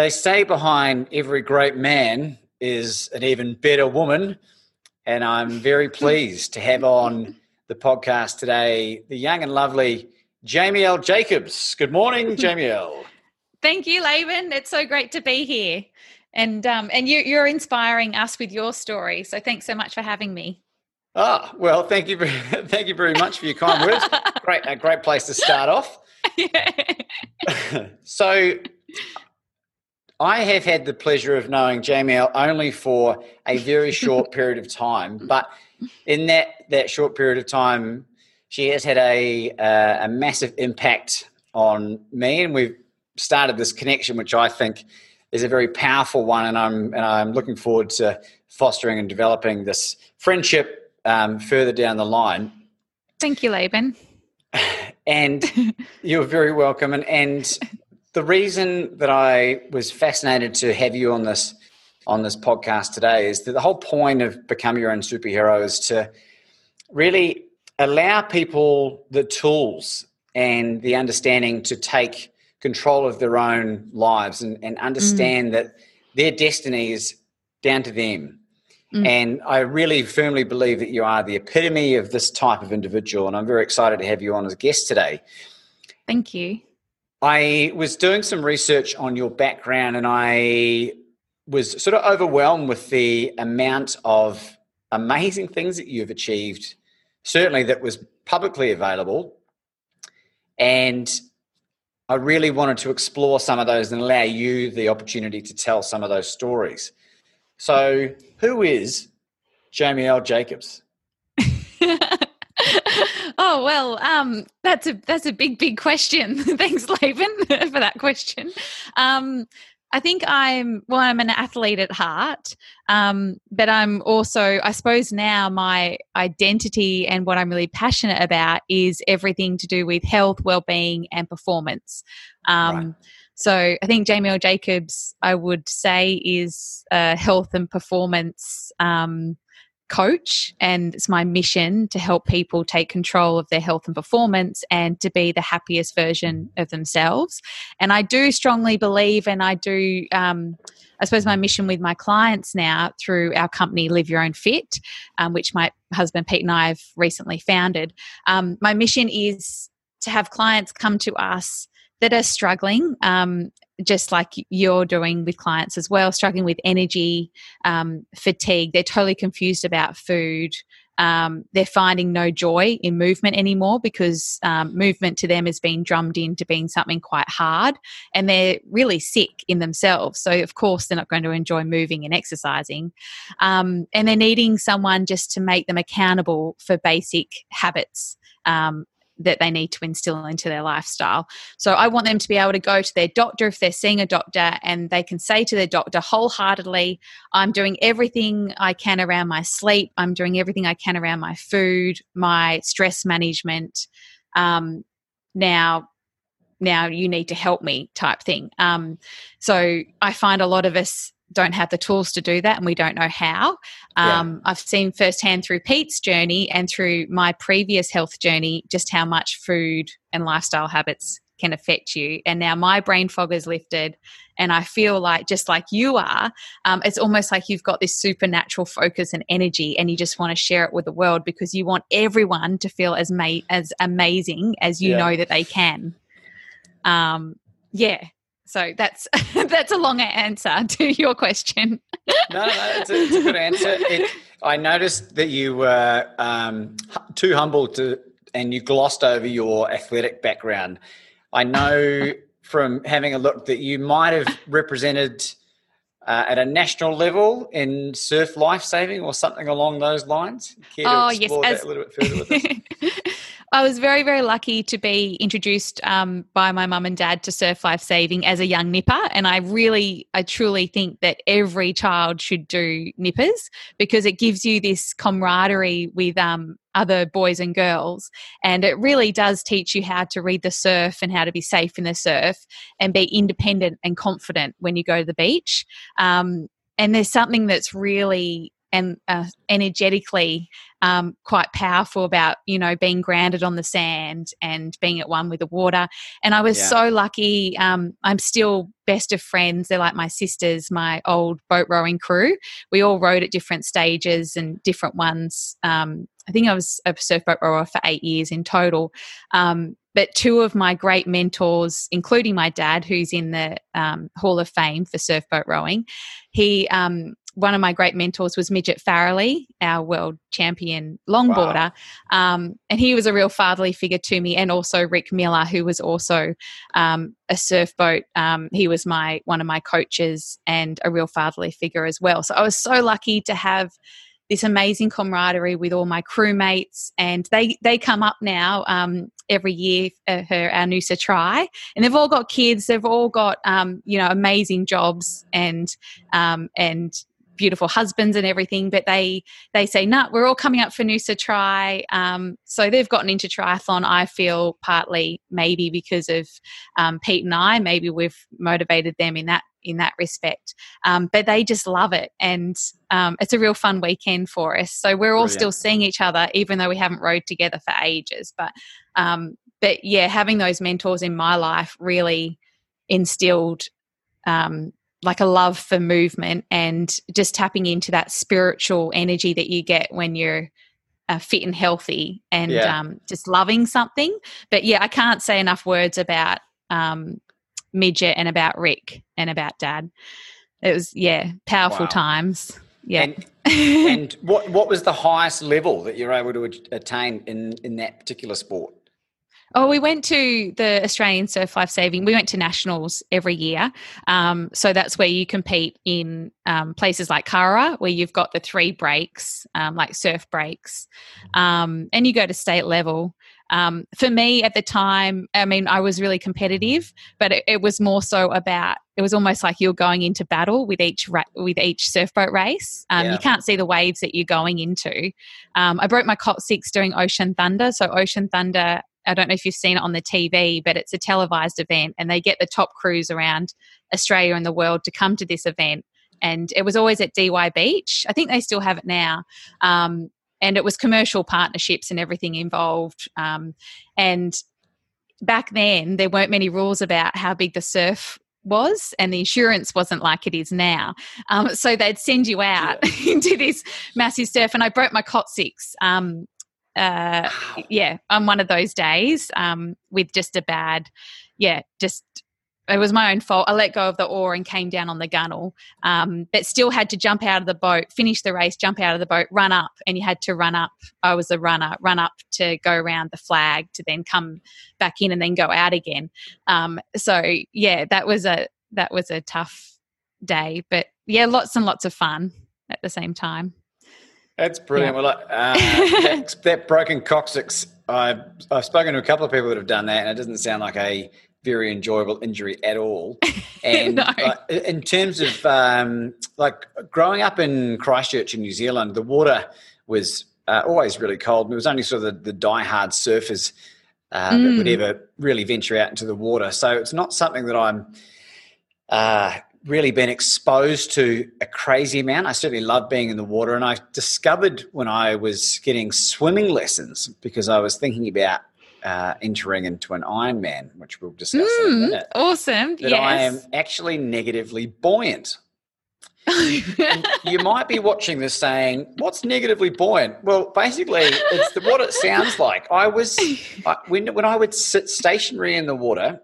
They say behind every great man is an even better woman. And I'm very pleased to have on the podcast today the young and lovely Jamie L. Jacobs. Good morning, Jamie L. Thank you, Laban. It's so great to be here. And um, and you, you're inspiring us with your story. So thanks so much for having me. Ah, well, thank you, very, thank you very much for your kind words. great, a great place to start off. so, I have had the pleasure of knowing Jamie only for a very short period of time, but in that that short period of time, she has had a uh, a massive impact on me, and we've started this connection, which I think is a very powerful one, and I'm and I'm looking forward to fostering and developing this friendship um, further down the line. Thank you, Laban. And you're very welcome, and and the reason that I was fascinated to have you on this on this podcast today is that the whole point of become your own superhero is to really allow people the tools and the understanding to take control of their own lives and, and understand mm. that their destiny is down to them. Mm. And I really firmly believe that you are the epitome of this type of individual. And I'm very excited to have you on as a guest today. Thank you. I was doing some research on your background and I was sort of overwhelmed with the amount of amazing things that you've achieved, certainly that was publicly available. And I really wanted to explore some of those and allow you the opportunity to tell some of those stories. So, who is Jamie L. Jacobs? Oh well, um, that's a that's a big big question. Thanks, Laban, for that question. Um, I think I'm well. I'm an athlete at heart, um, but I'm also, I suppose, now my identity and what I'm really passionate about is everything to do with health, well-being, and performance. Um, right. So I think Jamie L. Jacobs, I would say, is a health and performance um, coach and it's my mission to help people take control of their health and performance and to be the happiest version of themselves. And i do strongly believe and i do um, i suppose my mission with my clients now through our company live your own fit um, which my husband pete and i have recently founded um, my mission is to have clients come to us that are struggling um, just like you're doing with clients as well, struggling with energy, um, fatigue. They're totally confused about food. Um, they're finding no joy in movement anymore because um, movement to them has been drummed into being something quite hard and they're really sick in themselves. So, of course, they're not going to enjoy moving and exercising. Um, and they're needing someone just to make them accountable for basic habits um, that they need to instill into their lifestyle. So I want them to be able to go to their doctor if they're seeing a doctor and they can say to their doctor wholeheartedly, I'm doing everything I can around my sleep, I'm doing everything I can around my food, my stress management. Um, now, now you need to help me type thing. Um, so I find a lot of us don't have the tools to do that and we don't know how. Um, yeah. I've seen firsthand through Pete's journey and through my previous health journey just how much food and lifestyle habits can affect you. And now my brain fog is lifted, and I feel like just like you are, um, it's almost like you've got this supernatural focus and energy, and you just want to share it with the world because you want everyone to feel as ma- as amazing as you yeah. know that they can. Um, yeah, So that's that's a longer answer to your question. no, no, it's a, it's a good answer. It, I noticed that you were um, too humble to, and you glossed over your athletic background. I know from having a look that you might have represented uh, at a national level in surf lifesaving or something along those lines. Care oh yes, as, a little bit further I was very, very lucky to be introduced um, by my mum and dad to surf life saving as a young nipper. And I really, I truly think that every child should do nippers because it gives you this camaraderie with um, other boys and girls. And it really does teach you how to read the surf and how to be safe in the surf and be independent and confident when you go to the beach. Um, and there's something that's really and uh, energetically um, quite powerful about you know being grounded on the sand and being at one with the water. And i was yeah. so lucky um, i'm still best of friends. They're like my sisters my old boat rowing crew. We all rowed at different stages and different ones. Um, i think i was a surf boat rower for eight years in total. Um, but two of my great mentors, including my dad, who's in the um, Hall of Fame for surf boat rowing, he um, one of my great mentors was Midget Farrelly, our world champion longboarder. Wow. Um, and he was a real fatherly figure to me, and also Rick Miller, who was also um, a surf boat. Um, he was my one of my coaches and a real fatherly figure as well. So I was so lucky to have this amazing camaraderie with all my crewmates, and they they come up now um, every year for her our Noosa Tri, and they've all got kids. They've all got um, you know amazing jobs and um, and beautiful husbands and everything, but they they say, "No, nah, we're all coming up for Noosa Tri." Um, so they've gotten into triathlon. I feel partly maybe because of um, Pete and I. Maybe we've motivated them in that in that respect. Um, but they just love it, and um, it's a real fun weekend for us. So we're all Brilliant. still seeing each other, even though we haven't rode together for ages. But um, but yeah, having those mentors in my life really instilled um, like a love for movement and just tapping into that spiritual energy that you get when you're uh, fit and healthy and yeah. um, just loving something. But yeah, I can't say enough words about um, Midget and about Rick and about Dad. It was yeah, powerful wow. times. Yeah. And, and what what was the highest level that you're able to attain in in that particular sport? Oh, we went to the Australian Surf Life Saving. We went to nationals every year. Um, so that's where you compete in um, places like Kurrawa, where you've got the three breaks, um, like surf breaks, um, and you go to state level. Um, for me at the time, I mean, I was really competitive, but it, it, was more so about. It was almost like you're going into battle with each ra- with each surf boat race. Um, yeah. You can't see the waves that you're going into. I broke my coccyx during Ocean Thunder. So Ocean Thunder I don't know if you've seen it on the TV, but it's a televised event and they get the top crews around Australia and the world to come to this event. And it was always at Dee Why Beach. I think they still have it now. Um, and it was commercial partnerships and everything involved. Um, and back then, there weren't many rules about how big the surf was and the insurance wasn't like it is now um, so they'd send you out yeah. into this massive surf and i broke my coccyx um, uh, yeah, on one of those days um, with just a bad, yeah, just it was my own fault. I let go of the oar and came down on the gunnel, um, but still had to jump out of the boat, finish the race, jump out of the boat, run up, and you had to run up. I was a runner, run up to go around the flag to then come back in and then go out again. Um, so yeah, that was a that was a tough day, but yeah, lots and lots of fun at the same time. That's brilliant. Yeah. Well, uh, that, that, broken coccyx, I've, I've spoken to a couple of people that have done that, and it doesn't sound like a very enjoyable injury at all. And no. uh, in terms of um, like growing up in Christchurch in New Zealand, the water was uh, always really cold. And it was only sort of the, the die-hard surfers uh, mm. that would mm. ever really venture out into the water. So it's not something that I'm uh, really been exposed to a crazy amount. I certainly love being in the water, and I discovered when I was getting swimming lessons because I was thinking about uh, entering into an Ironman, which we'll discuss mm, in a mm, minute. Awesome! That yes. I am actually negatively buoyant. you might be watching this saying, "What's negatively buoyant?" Well, basically, it's the, what it sounds like. I was I, when when I would sit stationary in the water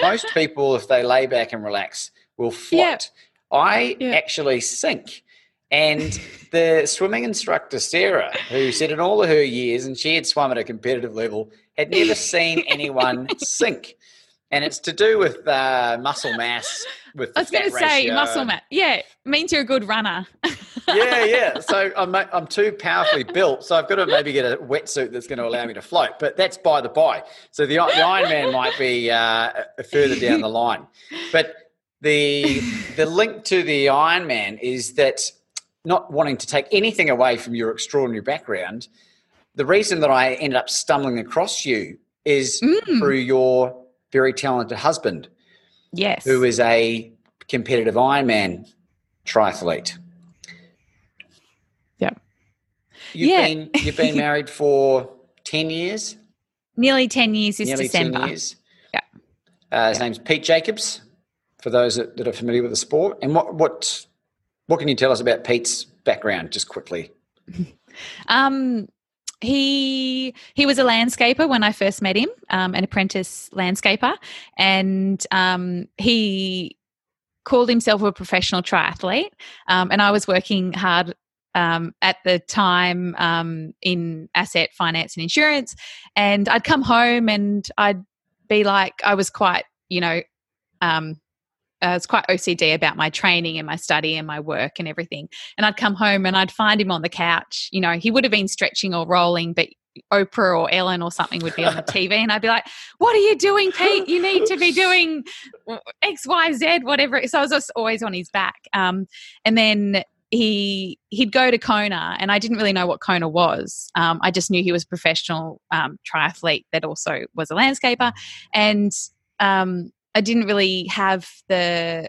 most people, if they lay back and relax, will float. Yeah. I yeah. actually sink. And the swimming instructor, Sarah, who said in all of her years, and she had swum at a competitive level, had never seen anyone sink. And it's to do with uh, muscle mass. With I was going to say muscle mass. Yeah, means you're a good runner. yeah, yeah. So I'm I'm too powerfully built, so I've got to maybe get a wetsuit that's going to allow me to float. But that's by the by. So the the Ironman might be uh, further down the line. But the the link to the Ironman is that not wanting to take anything away from your extraordinary background, the reason that I ended up stumbling across you is mm. through your very talented husband. Yes. Who is a competitive Ironman triathlete. Yeah. You've yeah. been you've been married for 10 years? Nearly 10 years this Nearly December. 10 years. Yeah. Uh, his yeah. name's Pete Jacobs, for those that, that are familiar with the sport. And what, what what can you tell us about Pete's background, just quickly? um, he he was a landscaper when I first met him, um, an apprentice landscaper, and um, he called himself a professional triathlete. Um, and I was working hard um, at the time um, in asset finance and insurance, and I'd come home and I'd be like, I was quite, you know, um, I was quite OCD about my training and my study and my work and everything. And I'd come home and I'd find him on the couch. You know, he would have been stretching or rolling, but Oprah or Ellen or something would be on the TV, and I'd be like, "What are you doing, Pete? You need to be doing X, Y, Z, whatever." So I was just always on his back. Um, and then he he'd go to Kona, and I didn't really know what Kona was. Um, I just knew he was a professional um, triathlete that also was a landscaper, and um, I didn't really have the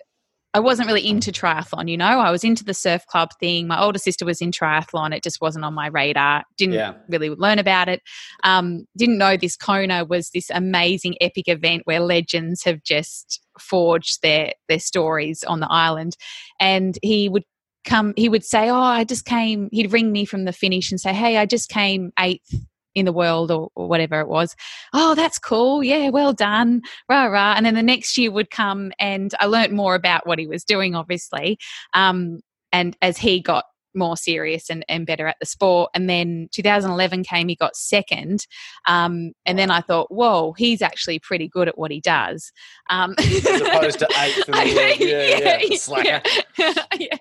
I wasn't really into triathlon, you know. I was into the surf club thing. My older sister was in triathlon. It just wasn't on my radar. Didn't yeah. really learn about it. Um, didn't know this Kona was this amazing epic event where legends have just forged their their stories on the island. And he would come he would say, Oh, I just came he'd ring me from the finish and say, Hey, I just came eighth in the world or, or, whatever it was. Oh, that's cool. Yeah, well done. Rah, rah. And then the next year would come and I learnt more about what he was doing, obviously. Um, and as he got more serious and, and better at the sport. And then 2011 came, he got second. Um, and then I thought, whoa, he's actually pretty good at what he does. Um, As opposed to eighth in the world. Yeah, yeah, yeah slacker. yeah.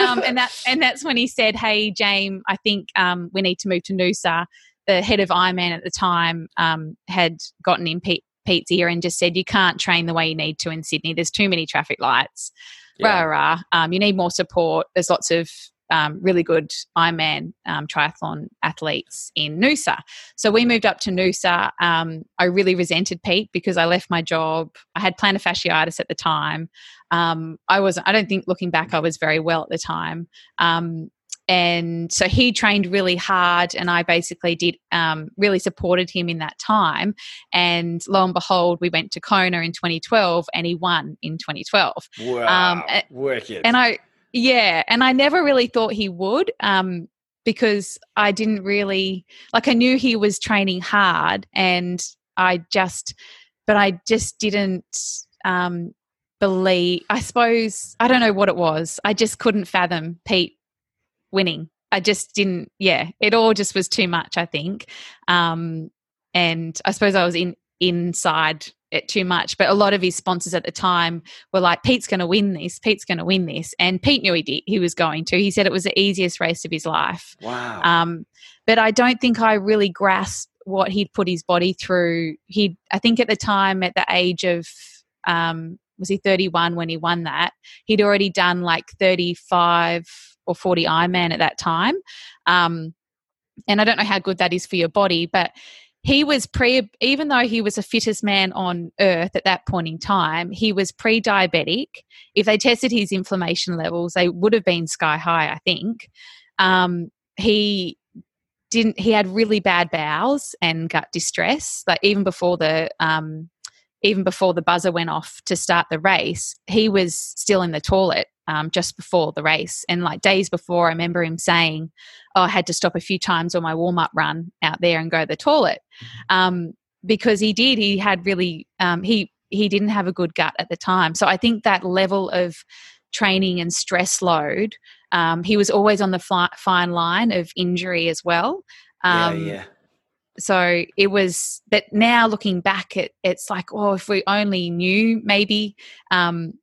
Um, and, that, and that's when he said, hey, James, I think um, we need to move to Noosa the head of Ironman at the time um, had gotten in Pete, Pete's ear and just said, "You can't train the way you need to in Sydney. There's too many traffic lights. Yeah. Rah rah. Um, you need more support. There's lots of um, really good Ironman um, triathlon athletes in Noosa. So we moved up to Noosa. Um, I really resented Pete because I left my job. I had plantar fasciitis at the time. Um, I was I don't think looking back I was very well at the time. Um, and so he trained really hard and i basically did um, really supported him in that time. And lo and behold we went to kona in 2012 and he won in 2012 wow um, work it and i yeah and i never really thought he would um, because i didn't really like i knew he was training hard and i just but i just didn't um, believe i suppose i don't know what it was. I just couldn't fathom pete winning. I just didn't, yeah, it all just was too much, I think. Um, and I suppose I was in inside it too much. But a lot of his sponsors at the time were like, Pete's going to win this. Pete's going to win this. And Pete knew he did. He was going to. He said it was the easiest race of his life. Wow. Um, but I don't think I really grasped what he'd put his body through. He, I think at the time, at the age of, um, was he 31 when he won that? He'd already done like 35 or 40 Ironman at that time. Um, and I don't know how good that is for your body, but he was pre, even though he was the fittest man on earth at that point in time, he was pre diabetic. If they tested his inflammation levels, they would have been sky high, I think. Um, he didn't, he had really bad bowels and gut distress, like even before the, um, even before the buzzer went off to start the race, he was still in the toilet um, just before the race. And like days before, I remember him saying, Oh, I had to stop a few times on my warm up run out there and go to the toilet. Mm-hmm. Um, because he did, he had really, um, he, he didn't have a good gut at the time. So I think that level of training and stress load, um, he was always on the fly, fine line of injury as well. Um, yeah, yeah. So it was, but now looking back, it, it's like, oh, if we only knew maybe um,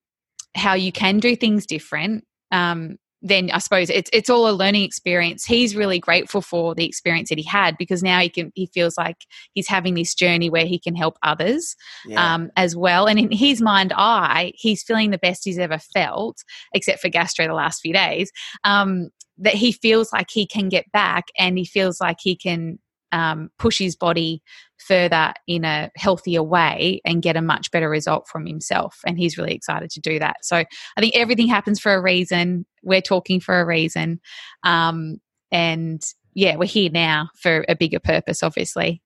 how you can do things different, um, then I suppose it's it's all a learning experience. He's really grateful for the experience that he had because now he can he feels like he's having this journey where he can help others yeah. um, as well. And in his mind I he's feeling the best he's ever felt, except for gastro the last few days. Um, that he feels like he can get back and he feels like he can um, push his body further in a healthier way and get a much better result from himself. And he's really excited to do that. So I think everything happens for a reason. We're talking for a reason. Um, and yeah, we're here now for a bigger purpose, obviously.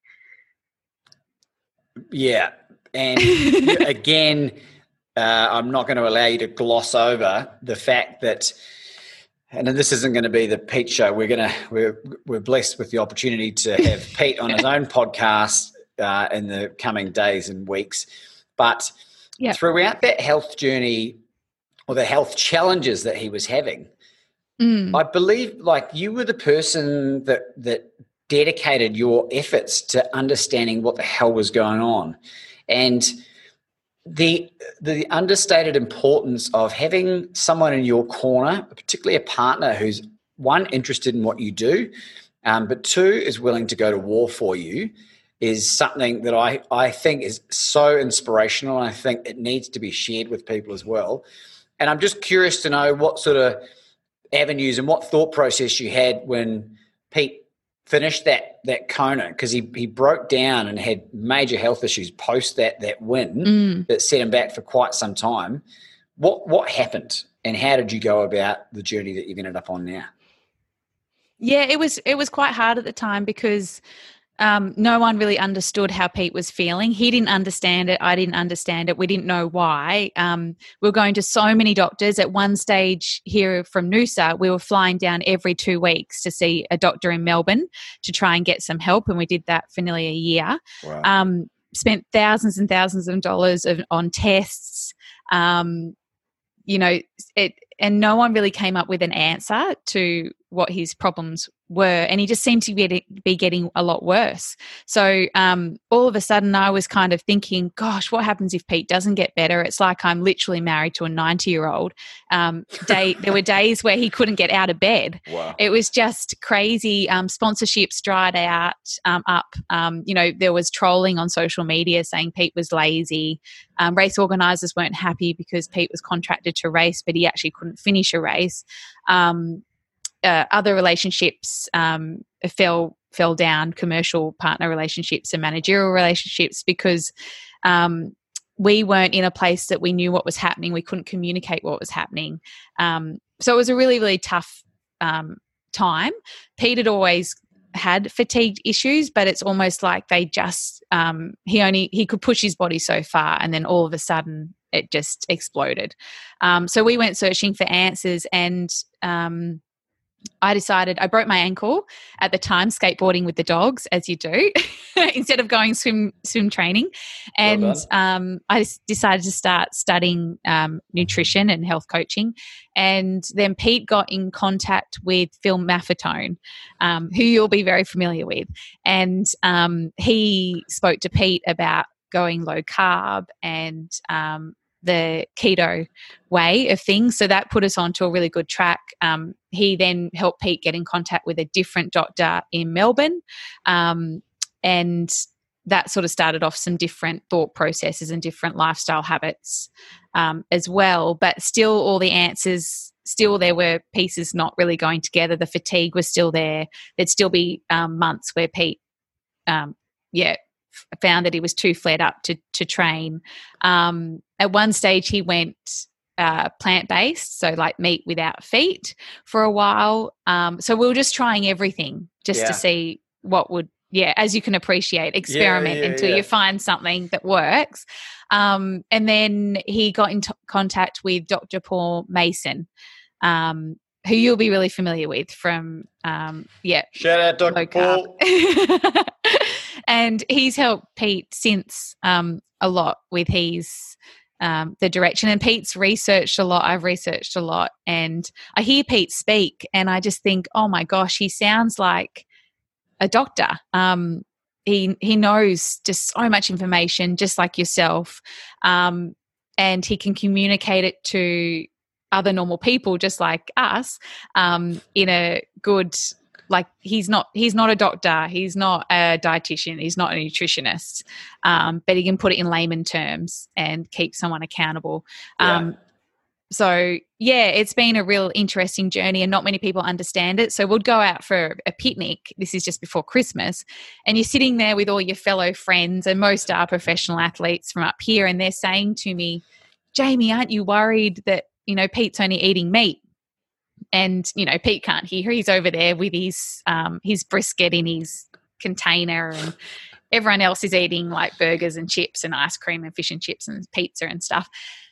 Yeah. And again, uh, I'm not going to allow you to gloss over the fact that and this isn't going to be the Pete show. We're going to we're we're blessed with the opportunity to have Pete on his own podcast uh, in the coming days and weeks. But yep. throughout that health journey or the health challenges that he was having, mm. I believe like you were the person that that dedicated your efforts to understanding what the hell was going on, and the the understated importance of having someone in your corner, particularly a partner who's one interested in what you do, um, but two is willing to go to war for you, is something that I I think is so inspirational, and I think it needs to be shared with people as well. And I'm just curious to know what sort of avenues and what thought process you had when Pete finished that that Kona because he he broke down and had major health issues post that that win mm. that set him back for quite some time. What what happened and how did you go about the journey that you've ended up on now? Yeah, it was it was quite hard at the time because um, no one really understood how Pete was feeling. He didn't understand it. I didn't understand it. We didn't know why. Um, we were going to so many doctors. At one stage here from Noosa, we were flying down every two weeks to see a doctor in Melbourne to try and get some help. And we did that for nearly a year. Wow. Um, spent thousands and thousands of dollars of, on tests. Um, you know, it, and no one really came up with an answer to what his problems were and he just seemed to be, be getting a lot worse. So um, all of a sudden i was kind of thinking gosh what happens if pete doesn't get better? It's like i'm literally married to a 90 year old um, day there were days where he couldn't get out of bed. Wow. it was just crazy. Um, sponsorships dried out um, up. Um, you know there was trolling on social media saying pete was lazy. Um, race organizers weren't happy because pete was contracted to race but he actually couldn't finish a race. Um, uh, other relationships um, fell fell down, commercial partner relationships and managerial relationships because um, we weren't in a place that we knew what was happening. We couldn't communicate what was happening. Um, so it was a really really tough um, time. Pete had always had fatigue issues, but it's almost like they just um, he only he could push his body so far, and then all of a sudden it just exploded. Um, so we went searching for answers, and um, I decided I broke my ankle at the time skateboarding with the dogs, as you do, instead of going swim swim training, and well um, I decided to start studying um, nutrition and health coaching. And then Pete got in contact with Phil Maffetone, um, who you'll be very familiar with, and um, he spoke to Pete about going low carb and um, the keto way of things. So that put us onto a really good track. Um, he then helped Pete get in contact with a different doctor in Melbourne. Um, and that sort of started off some different thought processes and different lifestyle habits um, as well. But still, all the answers, still, there were pieces not really going together. The fatigue was still there. There'd still be um, months where Pete, um, yeah, found that he was too flared up to to train. Um, at one stage, he went uh, plant based, so like meat without feet for a while. Um, so we were just trying everything just yeah. to see what would. Yeah, as you can appreciate, experiment yeah, yeah, until you find something that works. Um, and then he got in t- contact with Dr. Paul Mason, um, who you'll be really familiar with from um, yeah shout out dr paul and he's helped Pete since um, a lot with his um, the direction. And Pete's researched a lot. I've researched a lot, and I hear Pete speak, and I just think, oh my gosh, he sounds like a doctor. Um, he he knows just so much information, just like yourself, um, and he can communicate it to other normal people, just like us, um, in a good like he's not he's not a doctor he's not a dietitian he's not a nutritionist um, but he can put it in layman terms and keep someone accountable. Um, yeah. so yeah it's been a real interesting journey and not many people understand it. So we'll go out for a picnic this is just before christmas and you're sitting there with all your fellow friends and most are professional athletes from up here and they're saying to me jamie aren't you worried that you know pete's only eating meat and you know Pete can't hear. He's over there with his um, his brisket in his container, and everyone else is eating like burgers and chips and ice cream and fish and chips and pizza and stuff.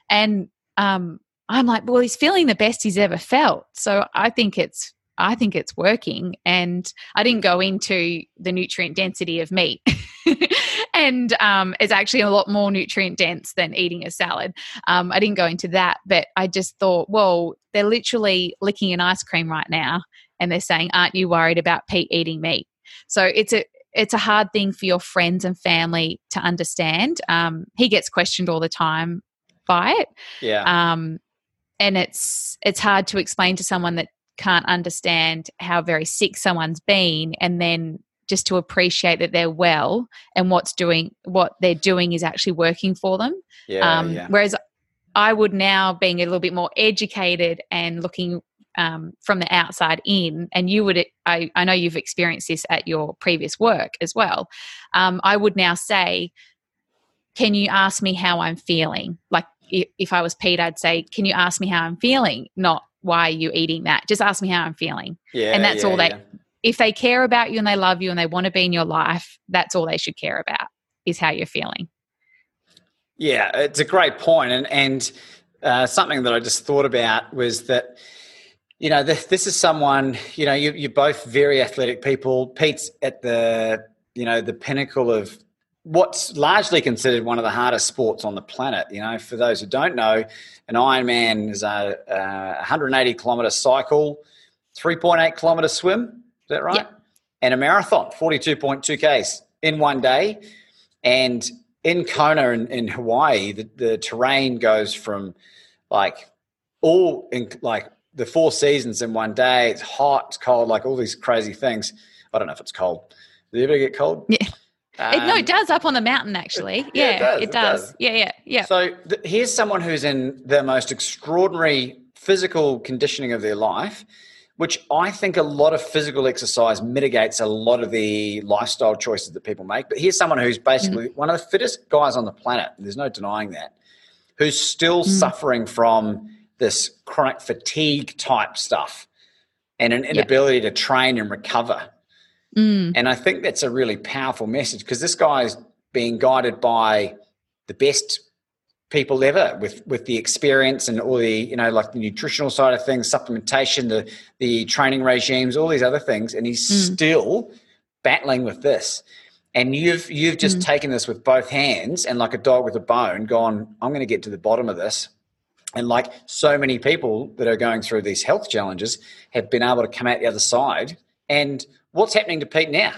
And um, I'm like, well, he's feeling the best he's ever felt. So I think it's I think it's working. And I didn't go into the nutrient density of meat. and um, it's actually a lot more nutrient dense than eating a salad. Um, I didn't go into that, but I just thought, well, they're literally licking an ice cream right now, and they're saying, "Aren't you worried about Pete eating meat?" So it's a it's a hard thing for your friends and family to understand. Um, he gets questioned all the time by it. Yeah. Um, and it's it's hard to explain to someone that can't understand how very sick someone's been and then just to appreciate that they're well and what's doing what they're doing is actually working for them. Yeah, um, yeah. Whereas I would now being a little bit more educated and looking um, from the outside in, and you would, I, I know you've experienced this at your previous work as well. Um, I would now say, can you ask me how I'm feeling? Like if, if I was Pete, I'd say, can you ask me how I'm feeling? Not why are you eating that? Just ask me how I'm feeling. Yeah, and that's yeah, all they. Yeah if they care about you and they love you and they want to be in your life, that's all they should care about is how you're feeling. Yeah, it's a great point, and and uh, something that I just thought about was that you know this, this is someone you know you, you're both very athletic people. Pete's at the you know the pinnacle of what's largely considered one of the hardest sports on the planet. You know, for those who don't know, an Ironman is a, uh, a 180 kilometer cycle, 3.8 kilometer swim, Is that right? Yep. And a marathon, 42.2 Ks in one day. And in Kona in, in Hawaii, the, the terrain goes from like all in like the four seasons in one day. It's hot, it's cold, like all these crazy things. I don't know if it's cold. Do you ever get cold? Yeah. Um, it, no, it does up on the mountain actually. Yeah, yeah it, does, it, does. does. Yeah, yeah, yeah. So th- here's someone who's in the most extraordinary physical conditioning of their life which I think a lot of physical exercise mitigates a lot of the lifestyle choices that people make. But here's someone who's basically mm-hmm. one of the fittest guys on the planet. There's no denying that. Who's still mm-hmm. suffering from this chronic fatigue type stuff and an inability to train and recover. Mm. And I think that's a really powerful message because this guy's being guided by the best people ever with with the experience and all the you know like the nutritional side of things supplementation the the training regimes all these other things and he's mm. still battling with this and you've you've just mm. taken this with both hands and like a dog with a bone gone i'm going to get to the bottom of this and like so many people that are going through these health challenges have been able to come out the other side and what's happening to pete now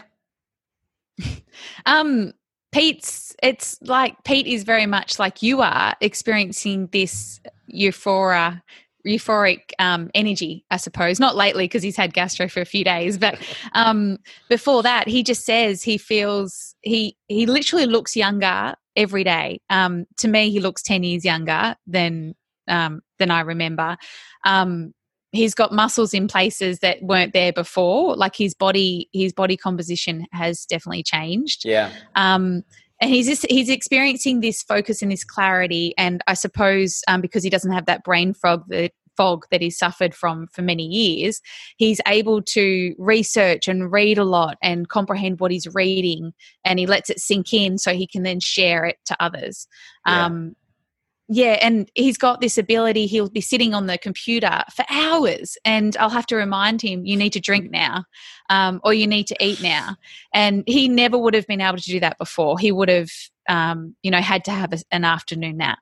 um Pete's it's like Pete is very much like you are experiencing this euphoria euphoric um, energy, I suppose. Not lately because he's had gastro for a few days, but um, before that, he just says he feels he he literally looks younger every day. Um, to me, he looks ten years younger than um, than I remember. Um, he's got muscles in places that weren't there before. Like his body his body composition has definitely changed. Yeah. Um and he's just, he's experiencing this focus and this clarity. And i suppose um, because he doesn't have that brain fog that fog that he's suffered from for many years he's able to research and read a lot and comprehend what he's reading. And he lets it sink in so he can then share it to others. Yeah. um, yeah, and he's got this ability. He'll be sitting on the computer for hours, and I'll have to remind him, "You need to drink now, um, or you need to eat now." And he never would have been able to do that before. He would have, um, you know, had to have a, an afternoon nap.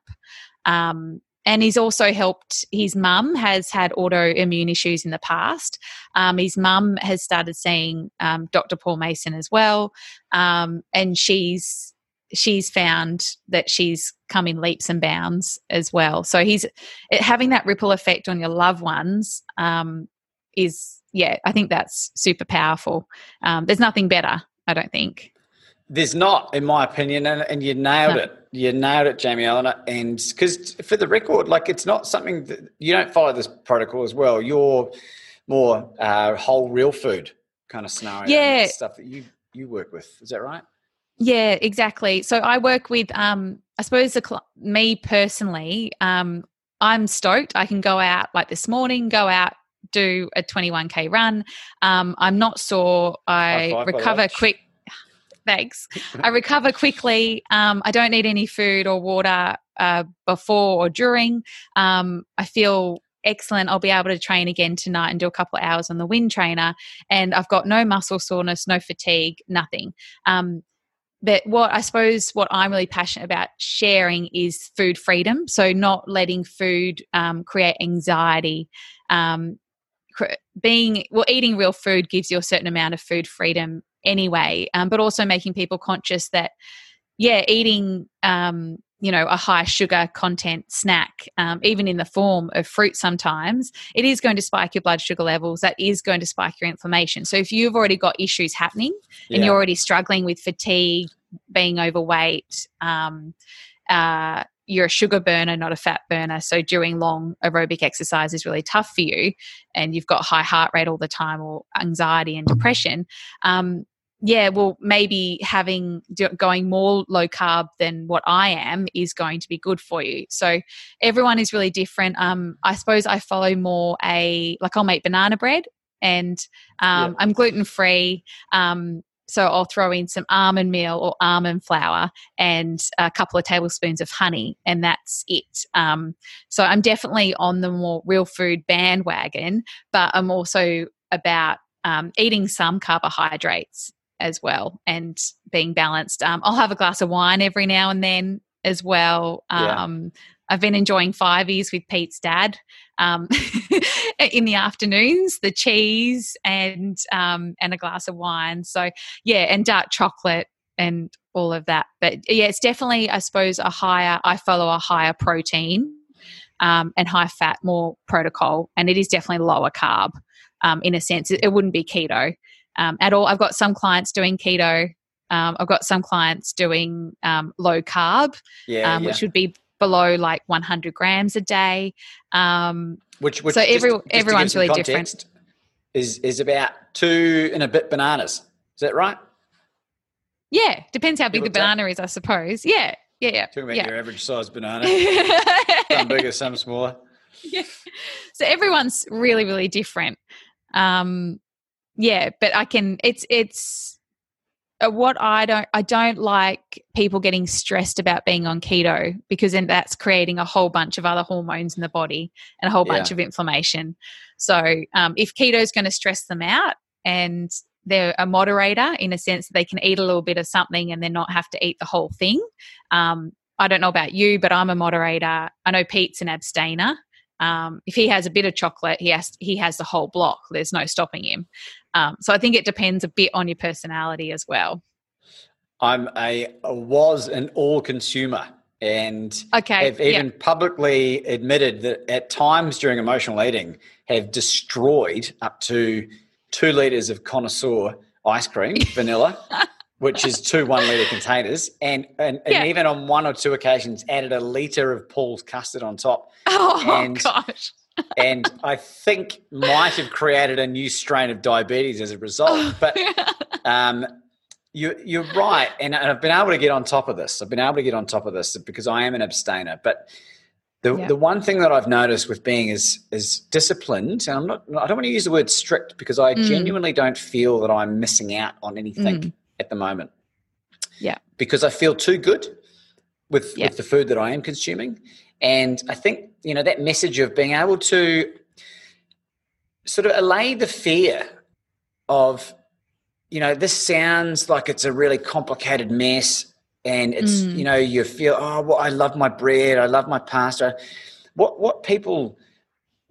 Um, and he's also helped his mum has had autoimmune issues in the past um, his mum has started seeing um, dr paul mason as well um, and she's she's found that she's come in leaps and bounds as well. So he's it, having that ripple effect on your loved ones um, is yeah, I think that's super powerful. Um, there's nothing better, I don't think. There's not, in my opinion, and, and you nailed no. it. You nailed it, Jamie Eleanor. And because for the record, like it's not something that you don't follow this protocol as well. You're more uh, whole real food kind of scenario. Yeah, stuff that you you work with. Is that right? Yeah, exactly. So I work with, um, I suppose, the cl- me personally, um, I'm stoked. I can go out like this morning, go out, do a 21k run. Um, I'm not sore. I recover quick. Thanks. I recover quickly. Um, I don't need any food or water uh, before or during. Um, I feel excellent. I'll be able to train again tonight and do a couple of hours on the wind trainer. And I've got no muscle soreness, no fatigue, nothing. Um, but what I suppose what I'm really passionate about sharing is food freedom. So not letting food um, create anxiety. Um, being well, eating real food gives you a certain amount of food freedom anyway. Um, but also making people conscious that yeah, eating um, you know a high sugar content snack um, even in the form of fruit sometimes it is going to spike your blood sugar levels that is going to spike your inflammation so if you've already got issues happening yeah. and you're already struggling with fatigue being overweight um, uh, you're a sugar burner, not a fat burner. So doing long aerobic exercise is really tough for you, and you've got high heart rate all the time, or anxiety and depression. Um, yeah, well, maybe having going more low carb than what I am is going to be good for you. So everyone is really different. Um, I suppose I follow more a like I'll make banana bread, and um, yeah. I'm gluten free. Um, so I'll throw in some almond meal or almond flour and a couple of tablespoons of honey, and that's it. Um, so I'm definitely on the more real food bandwagon, but I'm also about um, eating some carbohydrates as well and being balanced. Um, I'll have a glass of wine every now and then as well. Um, yeah. I've been enjoying fiveys with Pete's dad um, in the afternoons, the cheese and um, and a glass of wine. So yeah, and dark chocolate and all of that. But yeah, it's definitely I suppose a higher. I follow a higher protein um, and high fat, more protocol, and it is definitely lower carb. Um, in a sense, it, it wouldn't be keto um, at all. I've got some clients doing keto. Um, I've got some clients doing um, low carb, yeah, um, yeah. which would be below like 100 grams a day. Um, which, which so every, just, just everyone's really different. Is is about two and a bit bananas. Is that right? Yeah, depends how big the banana is, I suppose. Yeah, yeah, yeah. Talking about yeah. your average size banana. some bigger, some smaller. Yeah. So everyone's really, really different. Um, yeah, but I can. It's it's uh, what I don't I don't like people getting stressed about being on keto because then that's creating a whole bunch of other hormones in the body and a whole bunch yeah. of inflammation. So um, if keto is going to stress them out and they're a moderator in a sense that they can eat a little bit of something and then not have to eat the whole thing. Um, I don't know about you, but I'm a moderator. I know Pete's an abstainer. Um, if he has a bit of chocolate, he has he has the whole block. There's no stopping him. Um, so I think it depends a bit on your personality as well. I'm a, was an all consumer and okay, have even yep. publicly admitted that at times during emotional eating have destroyed up to two liters of connoisseur ice cream vanilla which is two one liter containers, and and, yeah. and, even on one or two occasions added a liter of Paul's custard on top. Oh and, gosh! and I think might have created a new strain of diabetes as a result. But um, you, you're right, and I've been able to get on top of this. I've been able to get on top of this because I am an abstainer, but. The, yeah. the one thing that I've noticed with being is is disciplined, and I'm not I don't want to use the word strict because I mm. genuinely don't feel that I'm missing out on anything. Mm at the moment. Yeah. Because I feel too good with, yeah. with the food that I am consuming. And I think, you know, that message of being able to sort of allay the fear of, you know, this sounds like it's a really complicated mess. And it's, mm. you know, you feel, oh, well, I love my bread, I love my pasta. What what people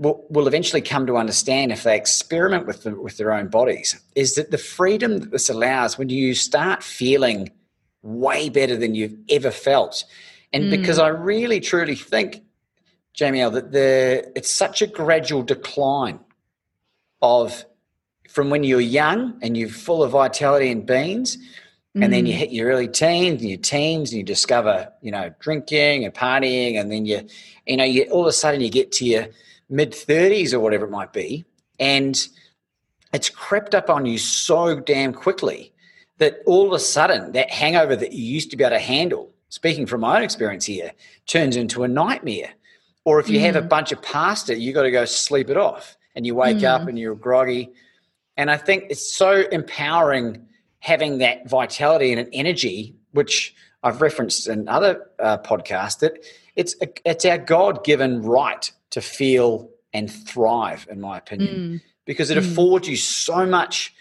will, will eventually come to understand if they experiment with the, with their own bodies is that the freedom that this allows when you start feeling way better than you've ever felt. And mm. because I really truly think, Jamie that the it's such a gradual decline of from when you're young and you're full of vitality and beans, and mm. then you mm. hit your early teens and your teens and you discover, you know, drinking and partying, and then you, you know, you all of a sudden you get to your mid 30s or whatever it might be, and it's crept up on you so damn quickly that all of a sudden that hangover that you used to be able to handle, speaking from my own experience here, turns into a nightmare. Or if you mm. have a mm. bunch of pasta, you got to go sleep it off and you wake mm. up and you're groggy. And I think it's so empowering having that vitality and an energy, which I've referenced in other uh, podcasts, that it's, a, it's our God given right to feel and thrive, in my opinion, mm. because it mm. affords you so much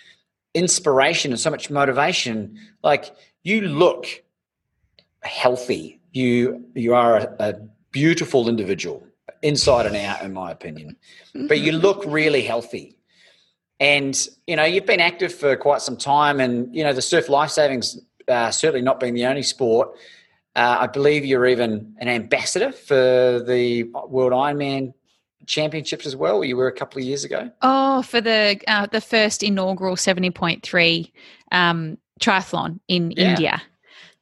inspiration and so much motivation. Like you look healthy. You you are a, a beautiful individual, inside and out, in my opinion. But you look really healthy. And you know you've been active for quite some time, and you know the surf life savings uh, certainly not being the only sport. Uh, I believe you're even an ambassador for the World Ironman championships as well? You were a couple of years ago. Oh, for the uh, the first inaugural seventy point three um, triathlon in yeah. India.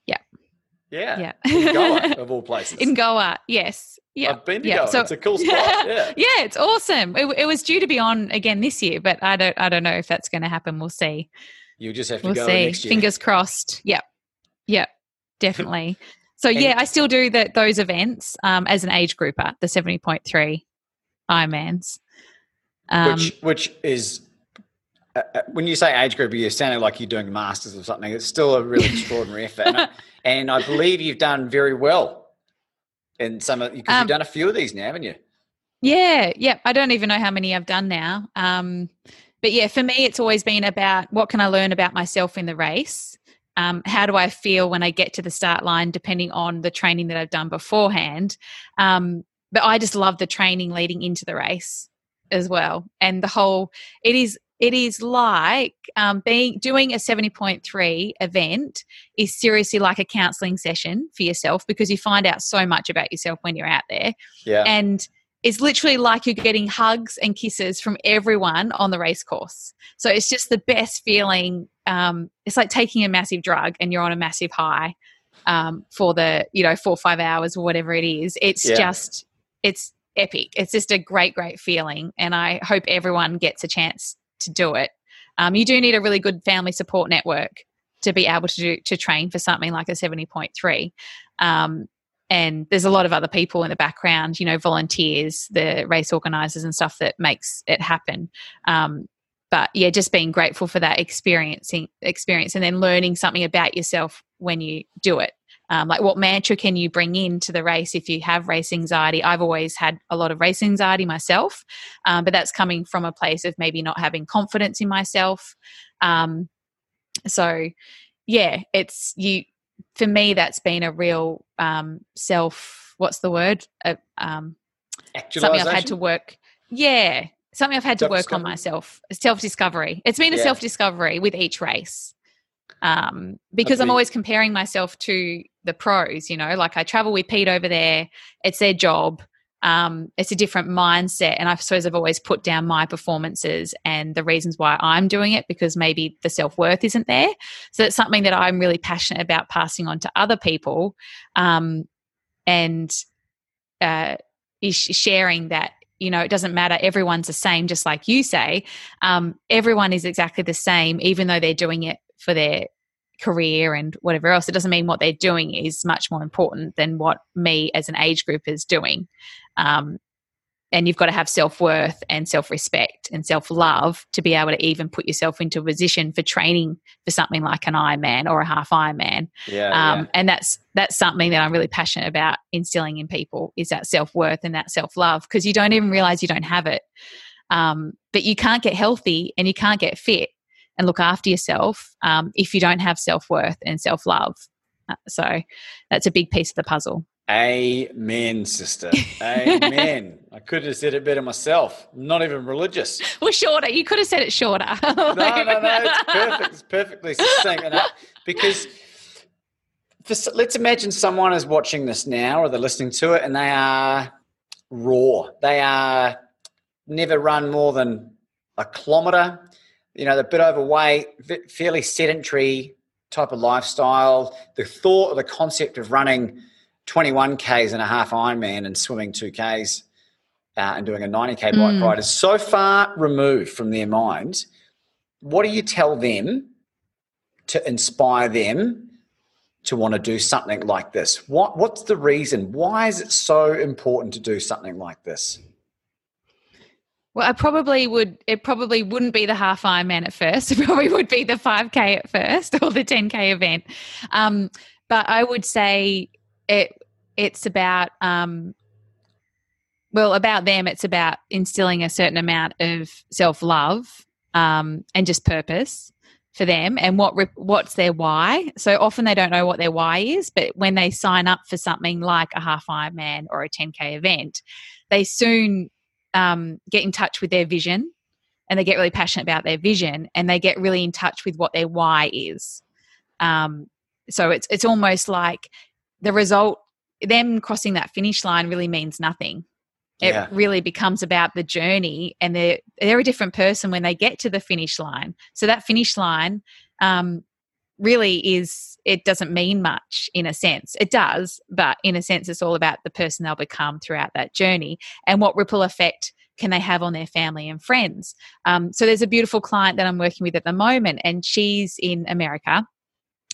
Yeah. Yeah. Yeah. In Goa, of all places. In Goa, yes. Yeah. I've been to yeah. Goa. So, it's a cool spot. Yeah. yeah, it's awesome. It, it, was due to be on again this year, but I don't I don't know if that's going to happen. We'll see. You just have to we'll go see. next year. Fingers crossed. Yep. Yep. Definitely. So yeah, I still do that those events um, as an age grouper, the seventy point three. Ironmans. Um, which which is uh, uh, when you say age group, you're sounding like you're doing masters or something. It's still a really extraordinary effort, and I, and I, believe you've done very well in some of because um, you've done a few of these now, haven't you? Yeah, yeah. I don't even know how many I've done now. Um, but yeah, for me, it's always been about what can I learn about myself in the race. Um, how do I feel when I get to the start line, depending on the training that I've done beforehand. Um, but I just love the training leading into the race as well. And the whole, it is, it is like um, being doing a 70.3 event is seriously like a counseling session for yourself because you find out so much about yourself when you're out there. Yeah. And it's literally like you're getting hugs and kisses from everyone on the race course. So it's just the best feeling. Um, it's like taking a massive drug and you're on a massive high um, for the, you know, four or five hours or whatever it is. It's yeah. just, it's epic. It's just a great, great feeling. And I hope everyone gets a chance to do it. Um, you do need a really good family support network to be able to do, to train for something like a 70.3. Um, and there's a lot of other people in the background, you know, volunteers, the race organizers and stuff that makes it happen. Um, but yeah, just being grateful for that experiencing experience and then learning something about yourself when you do it. Um, like what mantra can you bring into the race if you have race anxiety? I've always had a lot of race anxiety myself um, but that's coming from a place of maybe not having confidence in myself. Um, so yeah it's you for me that's been a real um, self what's the word uh, um, something i've had to work yeah something i've had to work on myself self-discovery it's been a yeah. self-discovery with each race um, because I'm always comparing myself to the pros. You know, like I travel with Pete over there; it's their job. Um, it's a different mindset, and I suppose I've always put down my performances and the reasons why I'm doing it because maybe the self worth isn't there. So it's something that I'm really passionate about passing on to other people, um, and uh, is sharing that you know it doesn't matter. Everyone's the same just like you say. Um, everyone is exactly the same even though they're doing it for their career and whatever else. It doesn't mean what they're doing is much more important than what me as an age group is doing. Um, and you've got to have self worth and self respect and self love to be able to even put yourself into a position for training for something like an Ironman or a half Ironman. Yeah, um, yeah. And that's that's something that I'm really passionate about instilling in people is that self worth and that self love because you don't even realize you don't have it. Um, but you can't get healthy and you can't get fit and look after yourself um, if you don't have self worth and self love. Uh, so that's a big piece of the puzzle. Amen, sister. Amen. I could have said it better myself. I'm not even religious. Well, shorter. You could have said it shorter. no, no, no. It's perfect. It's perfectly succinct. And I, because for, let's imagine someone is watching this now or they're listening to it and they are raw. They are never run more than a kilometer. You know, they're a bit overweight, fairly sedentary type of lifestyle. The thought or the concept of running 21 Ks and a half Ironman and swimming 2Ks uh, and doing a 90K bike mm. ride is so far removed from their mind. What do you tell them to inspire them to want to do something like this? What, what's the reason? Why is it so important to do something like this? Well, I probably would. It probably wouldn't be the half Ironman at first. It probably would be the 5K at first or the 10K event. Um, but I would say it it's about um, well about them it's about instilling a certain amount of self-love um, and just purpose for them and what what's their why so often they don't know what their why is but when they sign up for something like a half ironman or a 10k event they soon um, get in touch with their vision and they get really passionate about their vision and they get really in touch with what their why is. Um, so it's it's almost like the result them crossing that finish line really means nothing. It yeah. really becomes about the journey and they're they're a different person when they get to the finish line. So that finish line um, really is it doesn't mean much in a sense. It does but in a sense it's all about the person they'll become throughout that journey and what ripple effect can they have on their family and friends. Um, so there's a beautiful client that i'm working with at the moment and she's in america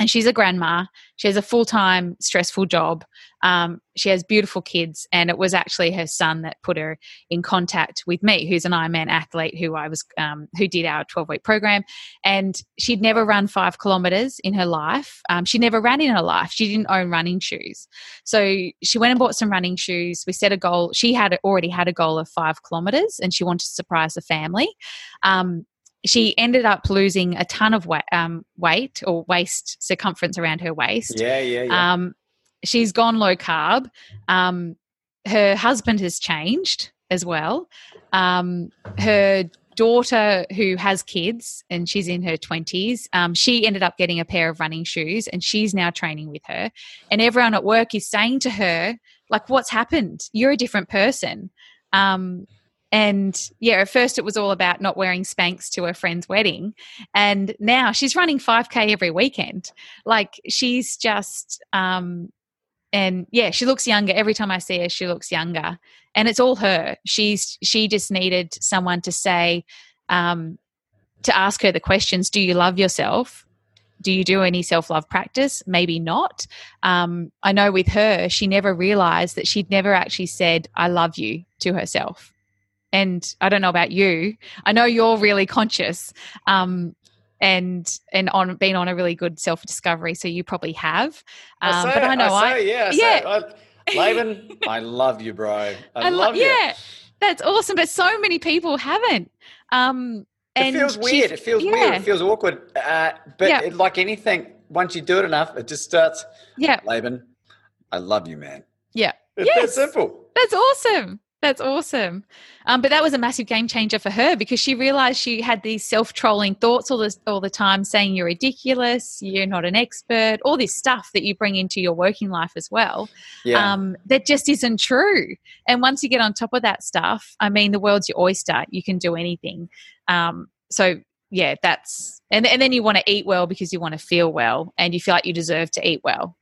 and she's a grandma. She has a full time, stressful job. Um, she has beautiful kids, and it was actually her son that put her in contact with me, who's an Ironman athlete who I was, um, who did our twelve week program. And she'd never run five kilometers in her life. Um, she never ran in her life. She didn't own running shoes, so she went and bought some running shoes. We set a goal. She had already had a goal of five kilometers, and she wanted to surprise the family. She ended up losing a ton of weight, um, weight or waist circumference around her waist. Yeah, yeah, yeah. Um, she's gone low carb. Um, her husband has changed as well. Um, her daughter, who has kids and she's in her 20s, um, she ended up getting a pair of running shoes and she's now training with her. And everyone at work is saying to her, like, what's happened? You're a different person. Um, and yeah, at first it was all about not wearing Spanx to her friend's wedding. And now she's running 5K every weekend. Like she's just, um, and yeah, she looks younger. Every time I see her, she looks younger. And it's all her. She's, she just needed someone to say, um, to ask her the questions Do you love yourself? do you do any self love practice? Maybe not. Um, I know with her, she never realized that she'd never actually said, I love you to herself and I don't know about you. I know you're really conscious, um, and and on being on a really good self discovery. So you probably have. Um, I say, but I know I, say, I yeah, yeah. I, Laban, I love you, bro. I, I love you. Yeah, that's awesome. But so many people haven't. Um, and it feels weird. It feels yeah. weird. It feels awkward. Uh, but yeah. it, like anything, once you do it enough, it just starts. Yeah, Laban, I love you, man. Yeah, it's yes. that simple. That's awesome. That's awesome. Um, but that was a massive game changer for her because she realized she had these self trolling thoughts all the, all the time saying you're ridiculous, you're not an expert, all this stuff that you bring into your working life as well. Yeah. Um, that just isn't true. And once you get on top of that stuff, I mean, the world's your oyster. You can do anything. Um, so, yeah, that's, and, and then you want to eat well because you want to feel well and you feel like you deserve to eat well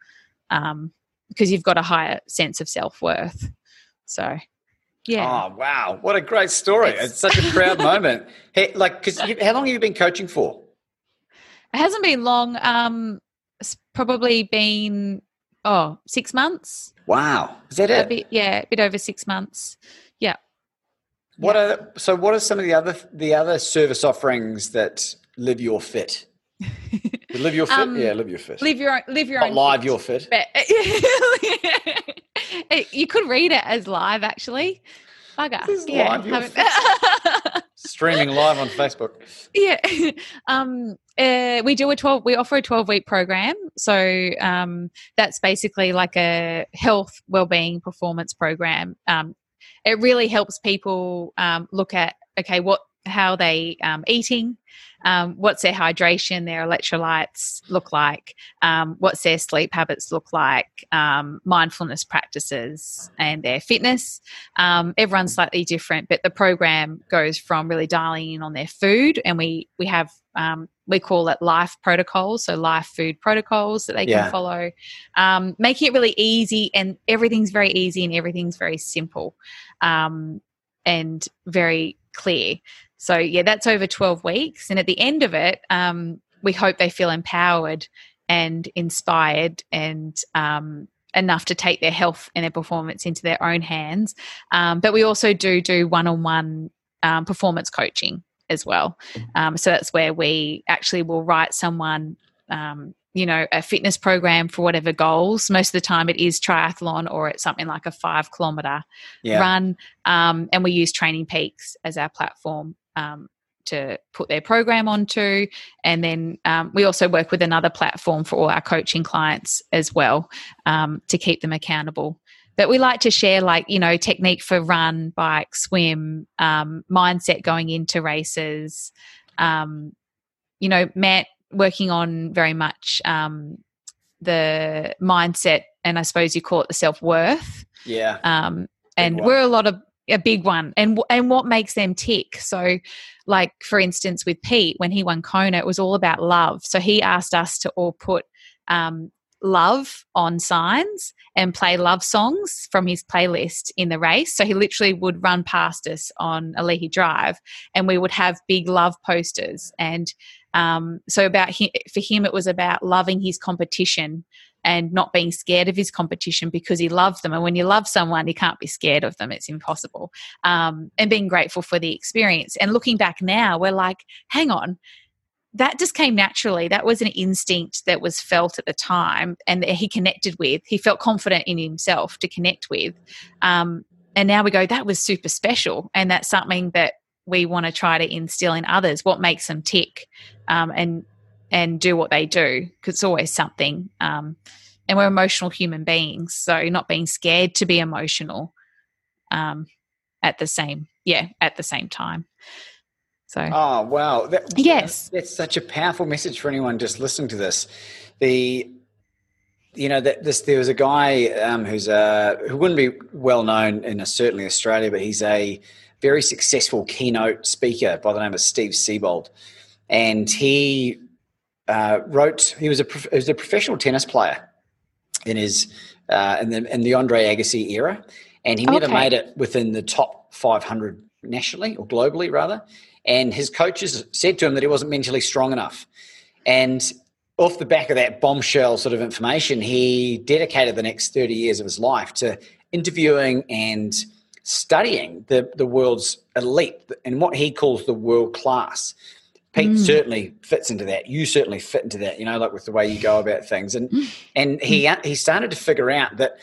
um, because you've got a higher sense of self worth. So, yeah. Oh wow! What a great story! It's, it's such a proud moment. Hey, like, because how long have you been coaching for? It hasn't been long. Um, it's probably been oh six months. Wow, is that it? A bit, yeah, a bit over six months. Yeah. What yeah. are so? What are some of the other the other service offerings that live your fit? live your fit, um, yeah, live your fit. Live your live your Not own. Live fit. your fit. you could read it as live, actually. Bugger. yeah, live Streaming live on Facebook. Yeah. Um, uh, we do a 12 we offer a 12 week program so um, that's basically like a health well-being performance program um, it really helps people um, look at okay what how they um, eating um, what's their hydration their electrolytes look like? Um, what's their sleep habits look like? Um, mindfulness practices and their fitness. Um, everyone's slightly different but the program goes from really dialing in on their food and we we have um, we call it life protocols so life food protocols that they yeah. can follow. Um, making it really easy and everything's very easy and everything's very simple. Um, and very clear so yeah that's over 12 weeks and at the end of it um, we hope they feel empowered and inspired and um, enough to take their health and their performance into their own hands um, but we also do do one-on-one um, performance coaching as well. Mm-hmm. Um, so that's where we actually will write someone, um, you know, a fitness program for whatever goals. Most of the time it is triathlon or it's something like a five kilometer yeah. run. Um, and we use Training Peaks as our platform. Um, to put their program onto. And then um, we also work with another platform for all our coaching clients as well um, to keep them accountable but we like to share like you know technique for run bike swim um, mindset going into races um, you know matt working on very much um, the mindset and i suppose you call it the self-worth. Yeah. Um, and we're a lot of a big one. And and what makes them tick? So like for instance with pete when he won kona it was all about love. So he asked us to all put um, love on signs and play love songs from his playlist in the race. So he literally would run past us on Ali'i Drive and we would have big love posters. And um, so about him, for him, it was about loving his competition and not being scared of his competition because he loved them. And when you love someone, you can't be scared of them. It's impossible. Um, and being grateful for the experience. And looking back now, we're like, hang on, that just came naturally. That was an instinct that was felt at the time and that he connected with. He felt confident in himself to connect with. Um, and now we go, that was super special. And that's something that we want to try to instill in others what makes them tick um, and and do what they do because it's always something um, and we're emotional human beings so not being scared to be emotional um, at the same yeah at the same time. So, oh wow, that, yes, that's such a powerful message for anyone just listening to this. The you know that this there was a guy um, who's a who wouldn't be well known in a, certainly Australia, but he's a very successful keynote speaker by the name of Steve Siebold, and he uh, wrote. He was a he was a professional tennis player in his uh, in the in the Andre Agassi era, and he never okay. made it within the top 500 nationally or globally rather and his coaches said to him that he wasn't mentally strong enough. And off the back of that bombshell sort of information, he dedicated the next 30 years of his life to interviewing and studying the, the world's elite and what he calls the world class. Pete mm. certainly fits into that. You certainly fit into that, you know, like with the way you go about things. And mm. and he he started to figure out that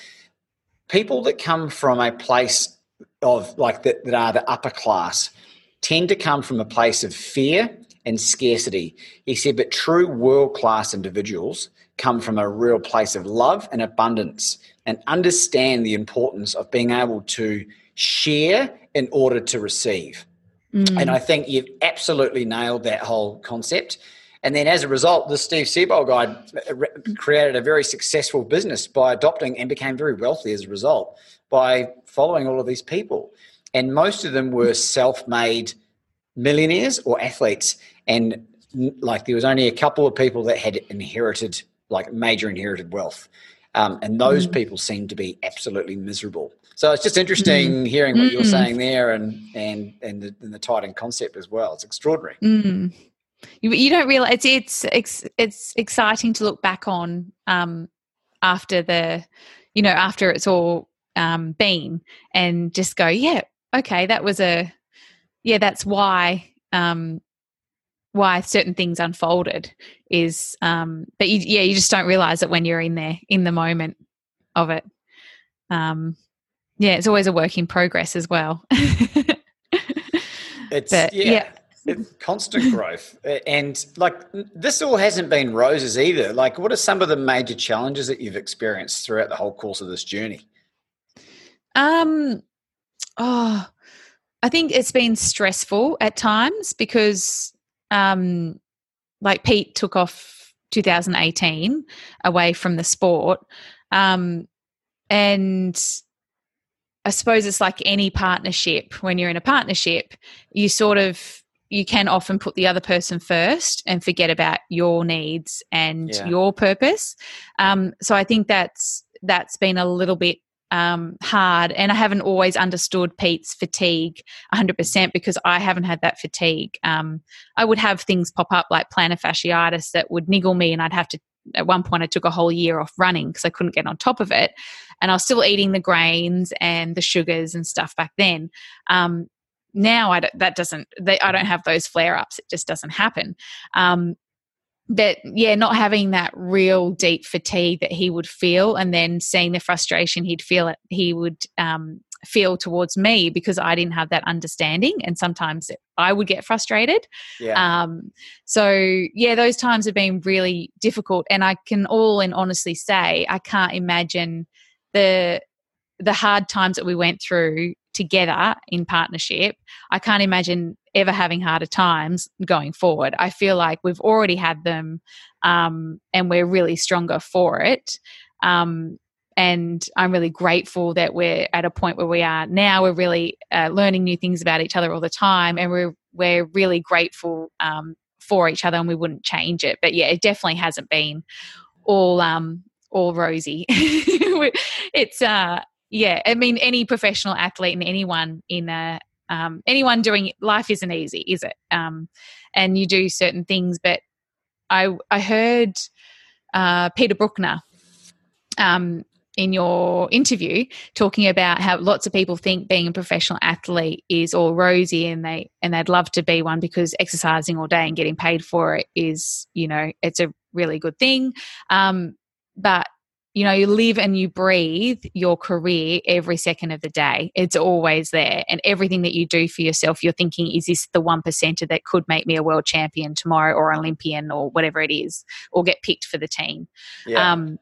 people that come from a place of like that, that are the upper class tend to come from a place of fear and scarcity. He said, but true world class individuals come from a real place of love and abundance and understand the importance of being able to share in order to receive. Mm. And I think you've absolutely nailed that whole concept. And then as a result, the Steve Siebold guy created a very successful business by adopting and became very wealthy as a result by following all of these people and most of them were self-made millionaires or athletes and like there was only a couple of people that had inherited like major inherited wealth um, and those mm. people seemed to be absolutely miserable so it's just interesting mm. hearing what mm. you're saying there and and and the, and the titan concept as well it's extraordinary mm. you, you don't realize it's, it's it's it's exciting to look back on um, after the you know after it's all um, been and just go yeah okay, that was a yeah, that's why um, why certain things unfolded is um but you, yeah you just don't realize it when you're in there in the moment of it um yeah it's always a work in progress as well it's but, yeah, yeah. It's constant growth and like this all hasn't been roses either like what are some of the major challenges that you've experienced throughout the whole course of this journey um oh i think it's been stressful at times because um, like Pete took off 2018 away from the sport. Um, and I suppose it's like any partnership. When you're in a partnership, you sort of you can often put the other person first and forget about your needs and yeah. your purpose. Um, so I think that's that's been a little bit um, hard. And I haven't always understood Pete's fatigue 100% because I haven't had that fatigue. Um, I would have things pop up like plantar fasciitis that would niggle me, and I'd have to. At one point, I took a whole year off running because I couldn't get on top of it, and I was still eating the grains and the sugars and stuff back then. Um, now I that doesn't. They, I don't have those flare ups. It just doesn't happen. Um, but yeah, not having that real deep fatigue that he would feel, and then seeing the frustration he'd feel, it—he would um, feel towards me because I didn't have that understanding, and sometimes I would get frustrated. Yeah. Um, so yeah, those times have been really difficult, and I can all and honestly say I can't imagine the the hard times that we went through together in partnership. I can't imagine ever having harder times going forward. I feel like we've already had them um, and we're really stronger for it. Um, and I'm really grateful that we're at a point where we are now. We're really uh, learning new things about each other all the time, and we're we're really grateful um, for each other, and we wouldn't change it. But yeah, it definitely hasn't been all um, all rosy. it's uh, yeah. I mean, any professional athlete and anyone in a um, anyone doing life isn't easy, is it? Um, and you do certain things, but I I heard uh, Peter Brukner um, in your interview talking about how lots of people think being a professional athlete is all rosy and they and they'd love to be one because exercising all day and getting paid for it is you know it's a really good thing um, but you know, you live and you breathe your career every second of the day. It's always there. And everything that you do for yourself, you're thinking, is this the one percenter that could make me a world champion tomorrow or Olympian or whatever it is, or get picked for the team? Yeah. Um,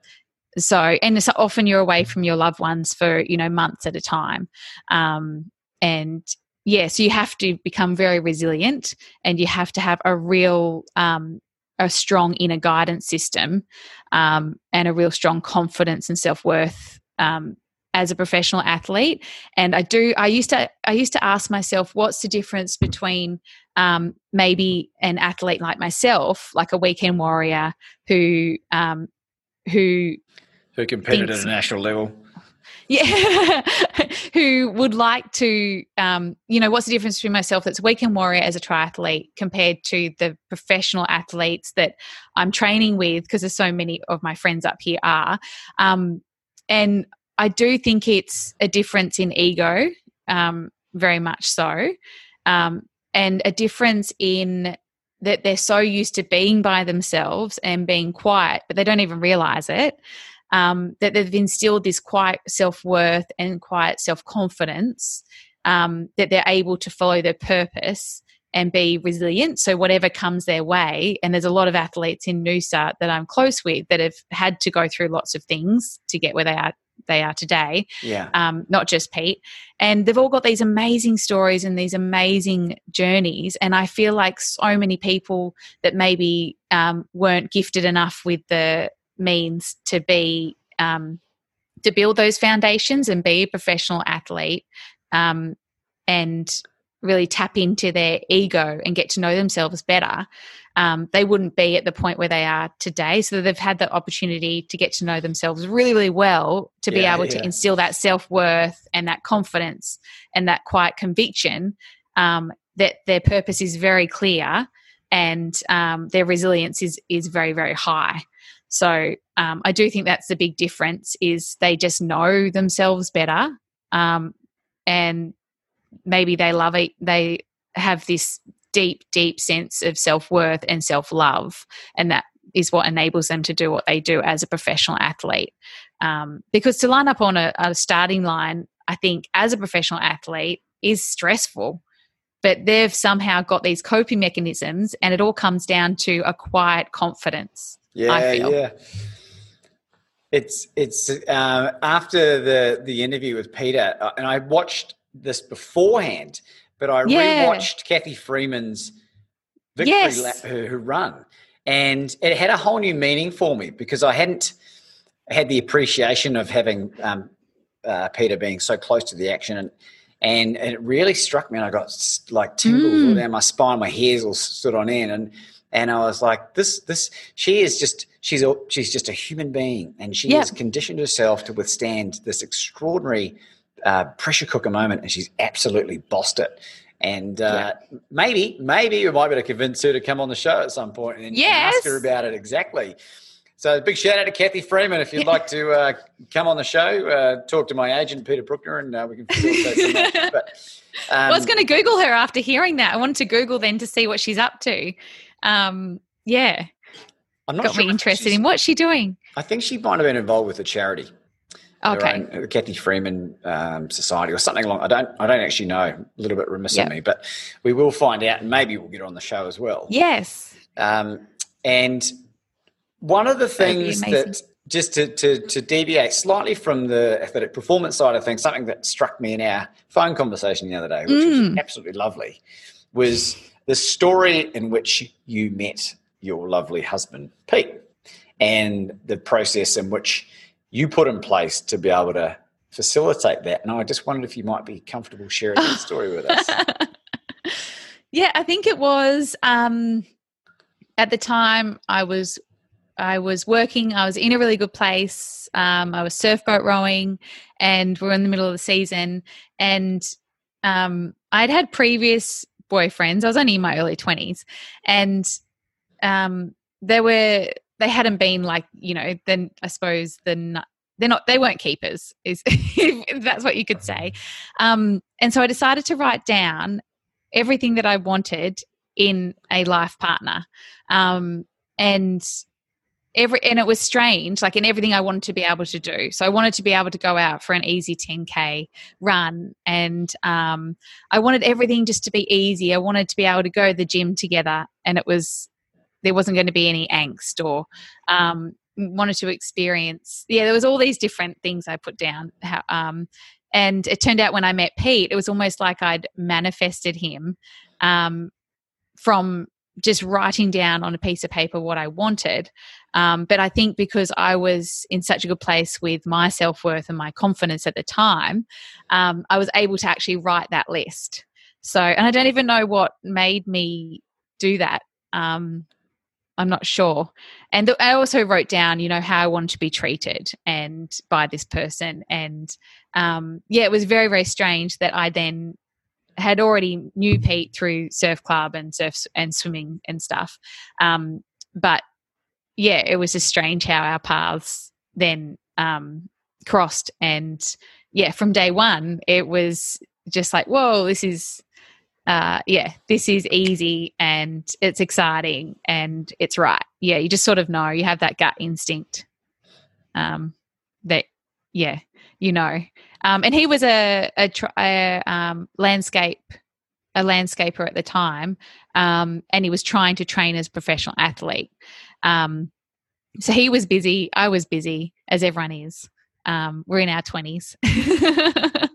so, and so often you're away from your loved ones for, you know, months at a time. Um, and yeah, so you have to become very resilient and you have to have a real um, a strong inner guidance system um, and a real strong confidence and self worth um, as a professional athlete. And I do. I used to. I used to ask myself, what's the difference between um, maybe an athlete like myself, like a weekend warrior who um, who who competed at a national level. Yeah, who would like to, um, you know, what's the difference between myself that's a weekend warrior as a triathlete compared to the professional athletes that I'm training with, because there's so many of my friends up here are. Um, and I do think it's a difference in ego, um, very much so, um, and a difference in that they're so used to being by themselves and being quiet, but they don't even realize it um, that they've instilled this quiet self worth and quiet self confidence um, that they're able to follow their purpose and be resilient. So whatever comes their way, and there's a lot of athletes in Noosa that I'm close with that have had to go through lots of things to get where they are they are today. Yeah. Um, not just Pete. And they've all got these amazing stories and these amazing journeys. And I feel like so many people that maybe um, weren't gifted enough with the means to be um, to build those foundations and be a professional athlete um, and really tap into their ego and get to know themselves better um, they wouldn't be at the point where they are today so they've had the opportunity to get to know themselves really really well to be yeah, able yeah. to instill that self-worth and that confidence and that quiet conviction um, that their purpose is very clear and um, their resilience is is very very high so um, I do think that's the big difference is they just know themselves better, um, and maybe they love it. They have this deep, deep sense of self worth and self love. And that is what enables them to do what they do as a professional athlete. Um, because to line up on a, a starting line, I think as a professional athlete is stressful but they've somehow got these coping mechanisms and it all comes down to a quiet confidence yeah yeah it's it's uh, after the the interview with peter uh, and i watched this beforehand but i yeah. rewatched Cathy freeman's victory yes. lap her, her run and it had a whole new meaning for me because i hadn't had the appreciation of having um, uh, peter being so close to the action and and, it really struck me and i got like tingles mm. all down my spine my hairs all stood on end and and i was like this this she is just she's a, she's just a human being and she yep. has conditioned herself to withstand this extraordinary uh, pressure cooker moment and she's absolutely bossed it and uh, yeah. maybe maybe we might be able to convince her to come on the show at some point and, yes. and ask her about it exactly so big shout out to Cathy Freeman. If you'd like to uh, come on the show, uh, talk to my agent Peter Brukner, and uh, we can facilitate some. But um, well, I was going to Google her after hearing that. I wanted to Google then to see what she's up to. Um, yeah, I'm not got sure me interested in what's she doing. I think she might have been involved with a charity. Okay, own, the Cathy Freeman um, Society or something along. I don't. I don't actually know. A little bit remiss yep. of me, but we will find out, and maybe we'll get her on the show as well. Yes. Um, and one of the things that just to, to, to deviate slightly from the athletic performance side of things, something that struck me in our phone conversation the other day, which mm. was absolutely lovely, was the story in which you met your lovely husband, Pete, and the process in which you put in place to be able to facilitate that. And I just wondered if you might be comfortable sharing that story with us. yeah, I think it was um, at the time I was I was working, I was in a really good place. Um, I was surfboat rowing, and we are in the middle of the season. And um, I'd had previous boyfriends. I was only in my early 20s. And um, they were, they hadn't been like, you know, then I suppose the, they're not, they weren't keepers, is if that's what you could say. Um, and so I decided to write down everything that I wanted in a life partner. Um, and every and it was strange like in everything i wanted to be able to do. So i wanted to be able to go out for an easy 10k run and um, i wanted everything just to be easy. I wanted to be able to go to the gym together and it was there wasn't going to be any angst or um, wanted to experience yeah there was all these different things i put down. How, um, and it turned out when i met pete it was almost like i'd manifested him um, from just writing down on a piece of paper what I wanted. Um, but I think because I was in such a good place with my self worth and my confidence at the time, um, I was able to actually write that list. So, and I don't even know what made me do that. Um, I'm not sure. And th- I also wrote down, you know, how I wanted to be treated and by this person. And um, yeah, it was very, very strange that I then had already knew Pete through surf club and surf and swimming and stuff. Um, but yeah, it was just strange how our paths then um, crossed. And yeah, from day one, it was just like, whoa, this is, uh, yeah, this is easy and it's exciting and it's right. Yeah, you just sort of know, you have that gut instinct um, that, yeah, you know. Um, and he was a, a, a um, landscape a landscaper at the time, um, and he was trying to train as a professional athlete. Um, so he was busy. I was busy, as everyone is. Um, we're in our twenties. it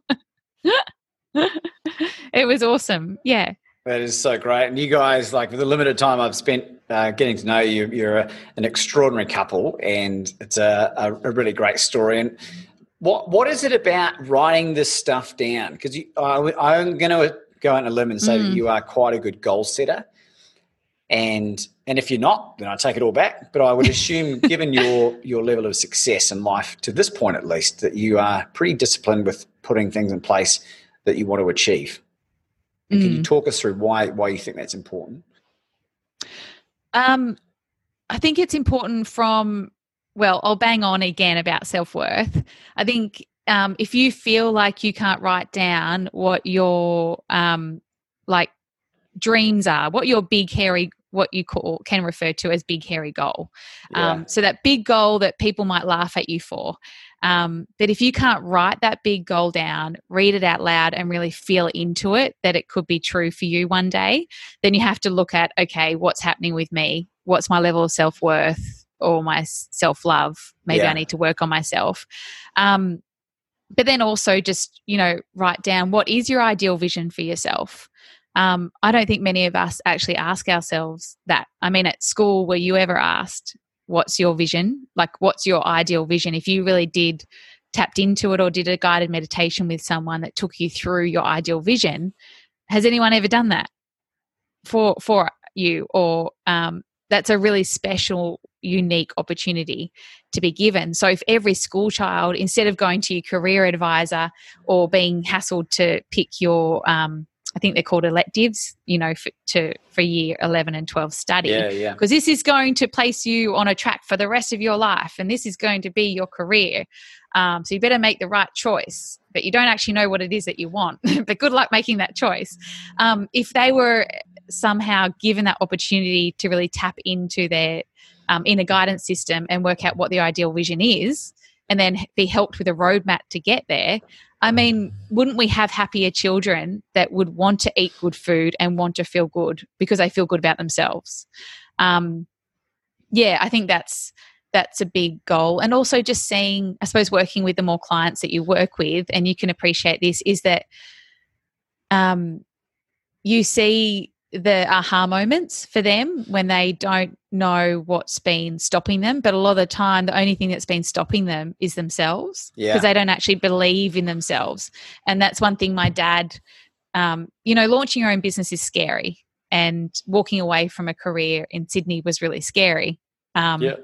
was awesome. Yeah. That is so great. And you guys, like, for the limited time I've spent uh, getting to know you, you're a, an extraordinary couple, and it's a, a, a, really great story. And what what is it about writing this stuff down? Because I, am going to go on a limb and say mm. that you are quite a good goal setter, and and if you're not, then I take it all back. But I would assume, given your your level of success in life to this point at least, that you are pretty disciplined with putting things in place that you want to achieve. Mm. Can you mm. talk us through why why you think that's important? Um, I think it's important from well, I'll bang on again about self worth. I think um, if you feel like you can't write down what your um, like dreams are, what your big hairy what you call can refer to as big hairy goal. Yeah. Um, so that big goal that people might laugh at you for. Um, but if you can't write that big goal down, read it out loud, and really feel into it that it could be true for you one day, then you have to look at okay, what's happening with me? What's my level of self worth or my self love? Maybe yeah. I need to work on myself. Um, but then also just you know write down what is your ideal vision for yourself um, I don't think many of us actually ask ourselves that. I mean, at school, were you ever asked, what's your vision? Like, what's your ideal vision? If you really did tapped into it or did a guided meditation with someone that took you through your ideal vision, has anyone ever done that for for you? Or um, that's a really special, unique opportunity to be given. So, if every school child, instead of going to your career advisor or being hassled to pick your um, I think they're called electives, you know, for, to for year eleven and twelve study. Yeah, yeah. Because this is going to place you on a track for the rest of your life, and this is going to be your career. Um, so you better make the right choice. But you don't actually know what it is that you want. but good luck making that choice. Um, if they were somehow given that opportunity to really tap into their um, inner guidance system and work out what the ideal vision is, and then be helped with a roadmap to get there, I mean, wouldn't we have happier children that would want to eat good food and want to feel good because they feel good about themselves? Um, yeah, I think that's that's a big goal. And also just seeing, I suppose, working with the more clients that you work with, and you can appreciate this, is that um, you see the aha moments for them when they don't know what's been stopping them. But a lot of the time, the only thing that's been stopping them is themselves because yeah. they don't actually believe in themselves. And that's one thing my dad, um, you know, launching your own business is scary. And walking away from a career in Sydney was really scary. Um, yeah.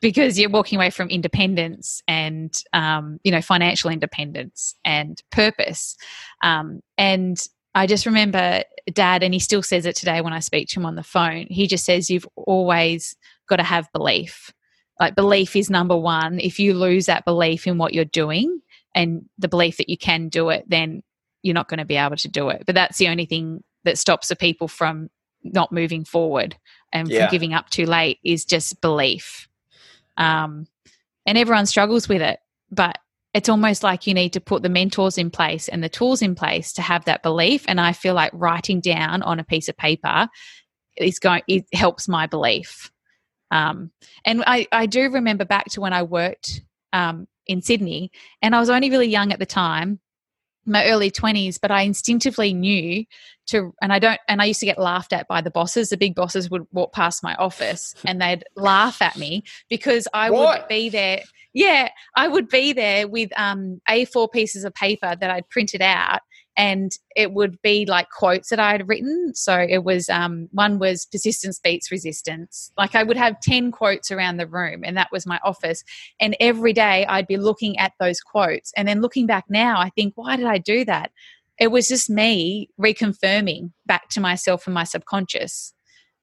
Because you're walking away from independence and, um, you know, financial independence and purpose. Um, and I just remember dad, and he still says it today when I speak to him on the phone. He just says, You've always got to have belief. Like, belief is number one. If you lose that belief in what you're doing and the belief that you can do it, then you're not going to be able to do it. But that's the only thing that stops the people from not moving forward and yeah. from giving up too late is just belief. Um, and everyone struggles with it. But it's almost like you need to put the mentors in place and the tools in place to have that belief. And i feel like writing down on a piece of paper is going it helps my belief. Um, and I, I do remember back to when i worked um, in sydney and i was only really young at the time my early 20s but i instinctively knew to and i don't and i used to get laughed at by the bosses the big bosses would walk past my office and they'd laugh at me because i what? would be there yeah, I would be there with um, A4 pieces of paper that I'd printed out, and it would be like quotes that I had written. So it was um, one was persistence beats resistance. Like I would have 10 quotes around the room, and that was my office. And every day I'd be looking at those quotes. And then looking back now, I think, why did I do that? It was just me reconfirming back to myself and my subconscious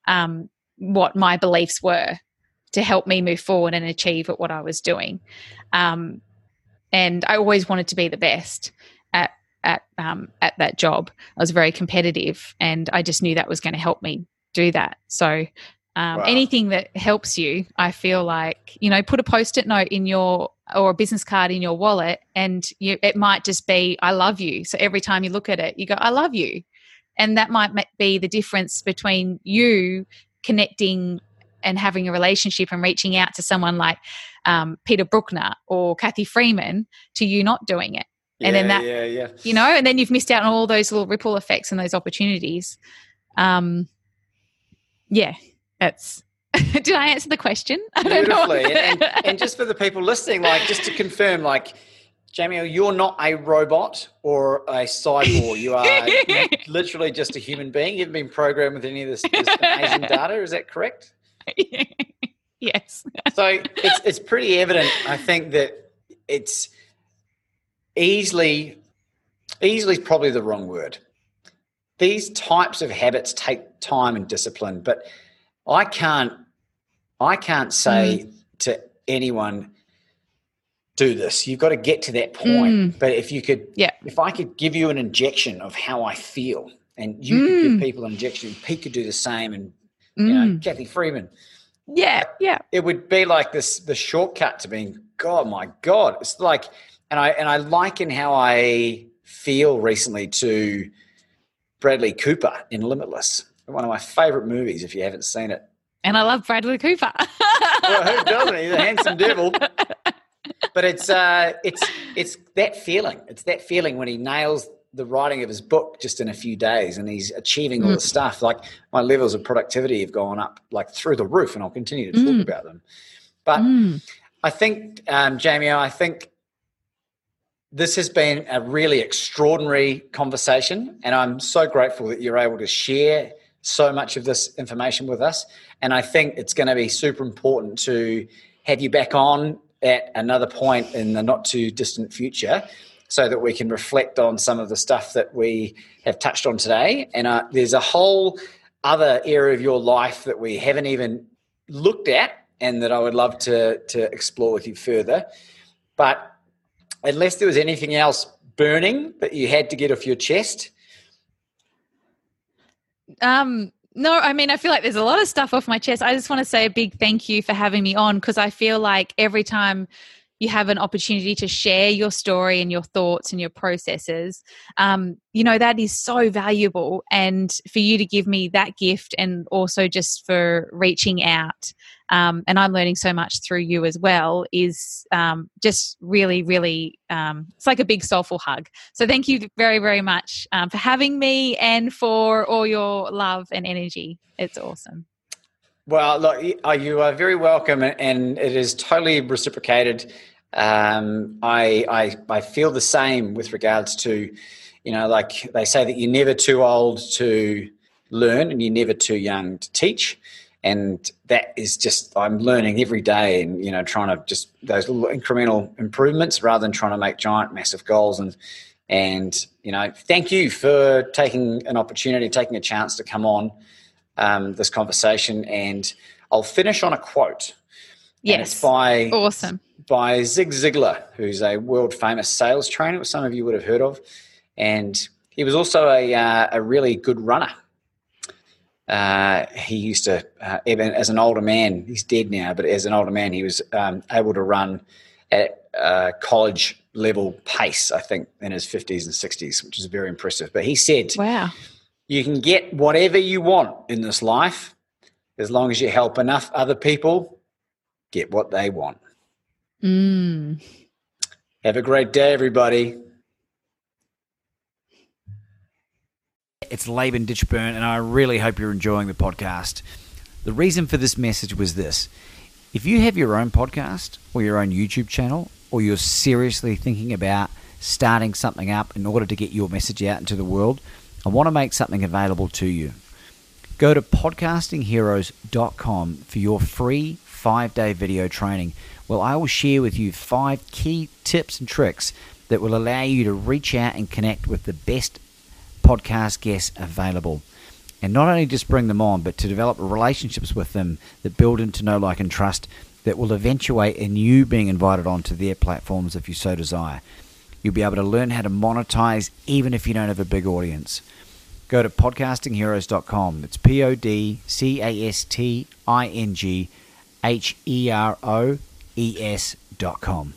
um, what my beliefs were to help me move forward and achieve at what I was doing. Um, and I always wanted to be the best at at um, at that job. I was very competitive, and I just knew that was going to help me do that. So. Um, wow. Anything that helps you, I feel like you know, put a post-it note in your or a business card in your wallet, and you, it might just be "I love you." So every time you look at it, you go "I love you," and that might be the difference between you connecting and having a relationship and reaching out to someone like um, Peter Brukner or Cathy Freeman to you not doing it. Yeah, and then that, yeah, yeah. you know, and then you've missed out on all those little ripple effects and those opportunities. Um, yeah, that's. Did I answer the question? Beautifully. and, and, and just for the people listening, like just to confirm, like Jamie, you're not a robot or a cyborg. You are literally just a human being. You haven't been programmed with any of this, this amazing data. Is that correct? yes. so it's it's pretty evident, I think, that it's easily easily is probably the wrong word. These types of habits take time and discipline, but I can't I can't say mm. to anyone do this. You've got to get to that point. Mm. But if you could, yeah. if I could give you an injection of how I feel and you mm. could give mm. people an injection. Pete could do the same, and you mm. know, Cathy Freeman. Yeah, yeah. It would be like this the shortcut to being God, my God. It's like and I and I liken how I feel recently to Bradley Cooper in Limitless. One of my favorite movies if you haven't seen it. And I love Bradley Cooper. well, who doesn't? He's a handsome devil. But it's uh it's it's that feeling. It's that feeling when he nails the writing of his book just in a few days and he's achieving all mm. the stuff like my levels of productivity have gone up like through the roof and i'll continue to talk mm. about them but mm. i think um, jamie i think this has been a really extraordinary conversation and i'm so grateful that you're able to share so much of this information with us and i think it's going to be super important to have you back on at another point in the not too distant future so that we can reflect on some of the stuff that we have touched on today. And uh, there's a whole other area of your life that we haven't even looked at and that I would love to, to explore with you further. But unless there was anything else burning that you had to get off your chest. Um, no, I mean, I feel like there's a lot of stuff off my chest. I just want to say a big thank you for having me on because I feel like every time you have an opportunity to share your story and your thoughts and your processes um, you know that is so valuable. And for you to give me that gift and also just for reaching out um, and i'm learning so much through you as well is um, just really really um, it's like a big soulful hug. So thank you very very much um, for having me and for all your love and energy. It's awesome. Well, look, you are very welcome, and it is totally reciprocated. Um, I, I, I feel the same with regards to, you know, like they say that you're never too old to learn and you're never too young to teach. And that is just I'm learning every day, and you know, trying to just those little incremental improvements rather than trying to make giant, massive goals. And and you know, thank you for taking an opportunity, taking a chance to come on um, this conversation. And I'll finish on a quote. Yes, by awesome by Zig Ziglar, who's a world famous sales trainer, which some of you would have heard of. And he was also a, uh, a really good runner. Uh, he used to, uh, even as an older man, he's dead now, but as an older man, he was um, able to run at uh, college level pace, I think, in his 50s and 60s, which is very impressive. But he said, Wow, you can get whatever you want in this life as long as you help enough other people get what they want. Mm. Have a great day, everybody. It's Laban Ditchburn, and I really hope you're enjoying the podcast. The reason for this message was this if you have your own podcast or your own YouTube channel, or you're seriously thinking about starting something up in order to get your message out into the world, I want to make something available to you. Go to podcastingheroes.com for your free five day video training well, I will share with you five key tips and tricks that will allow you to reach out and connect with the best podcast guests available. And not only just bring them on, but to develop relationships with them that build into know, like, and trust that will eventuate in you being invited onto their platforms if you so desire. You'll be able to learn how to monetize even if you don't have a big audience. Go to podcastingheroes.com. It's P O D C A S T I N G H E R O es.com.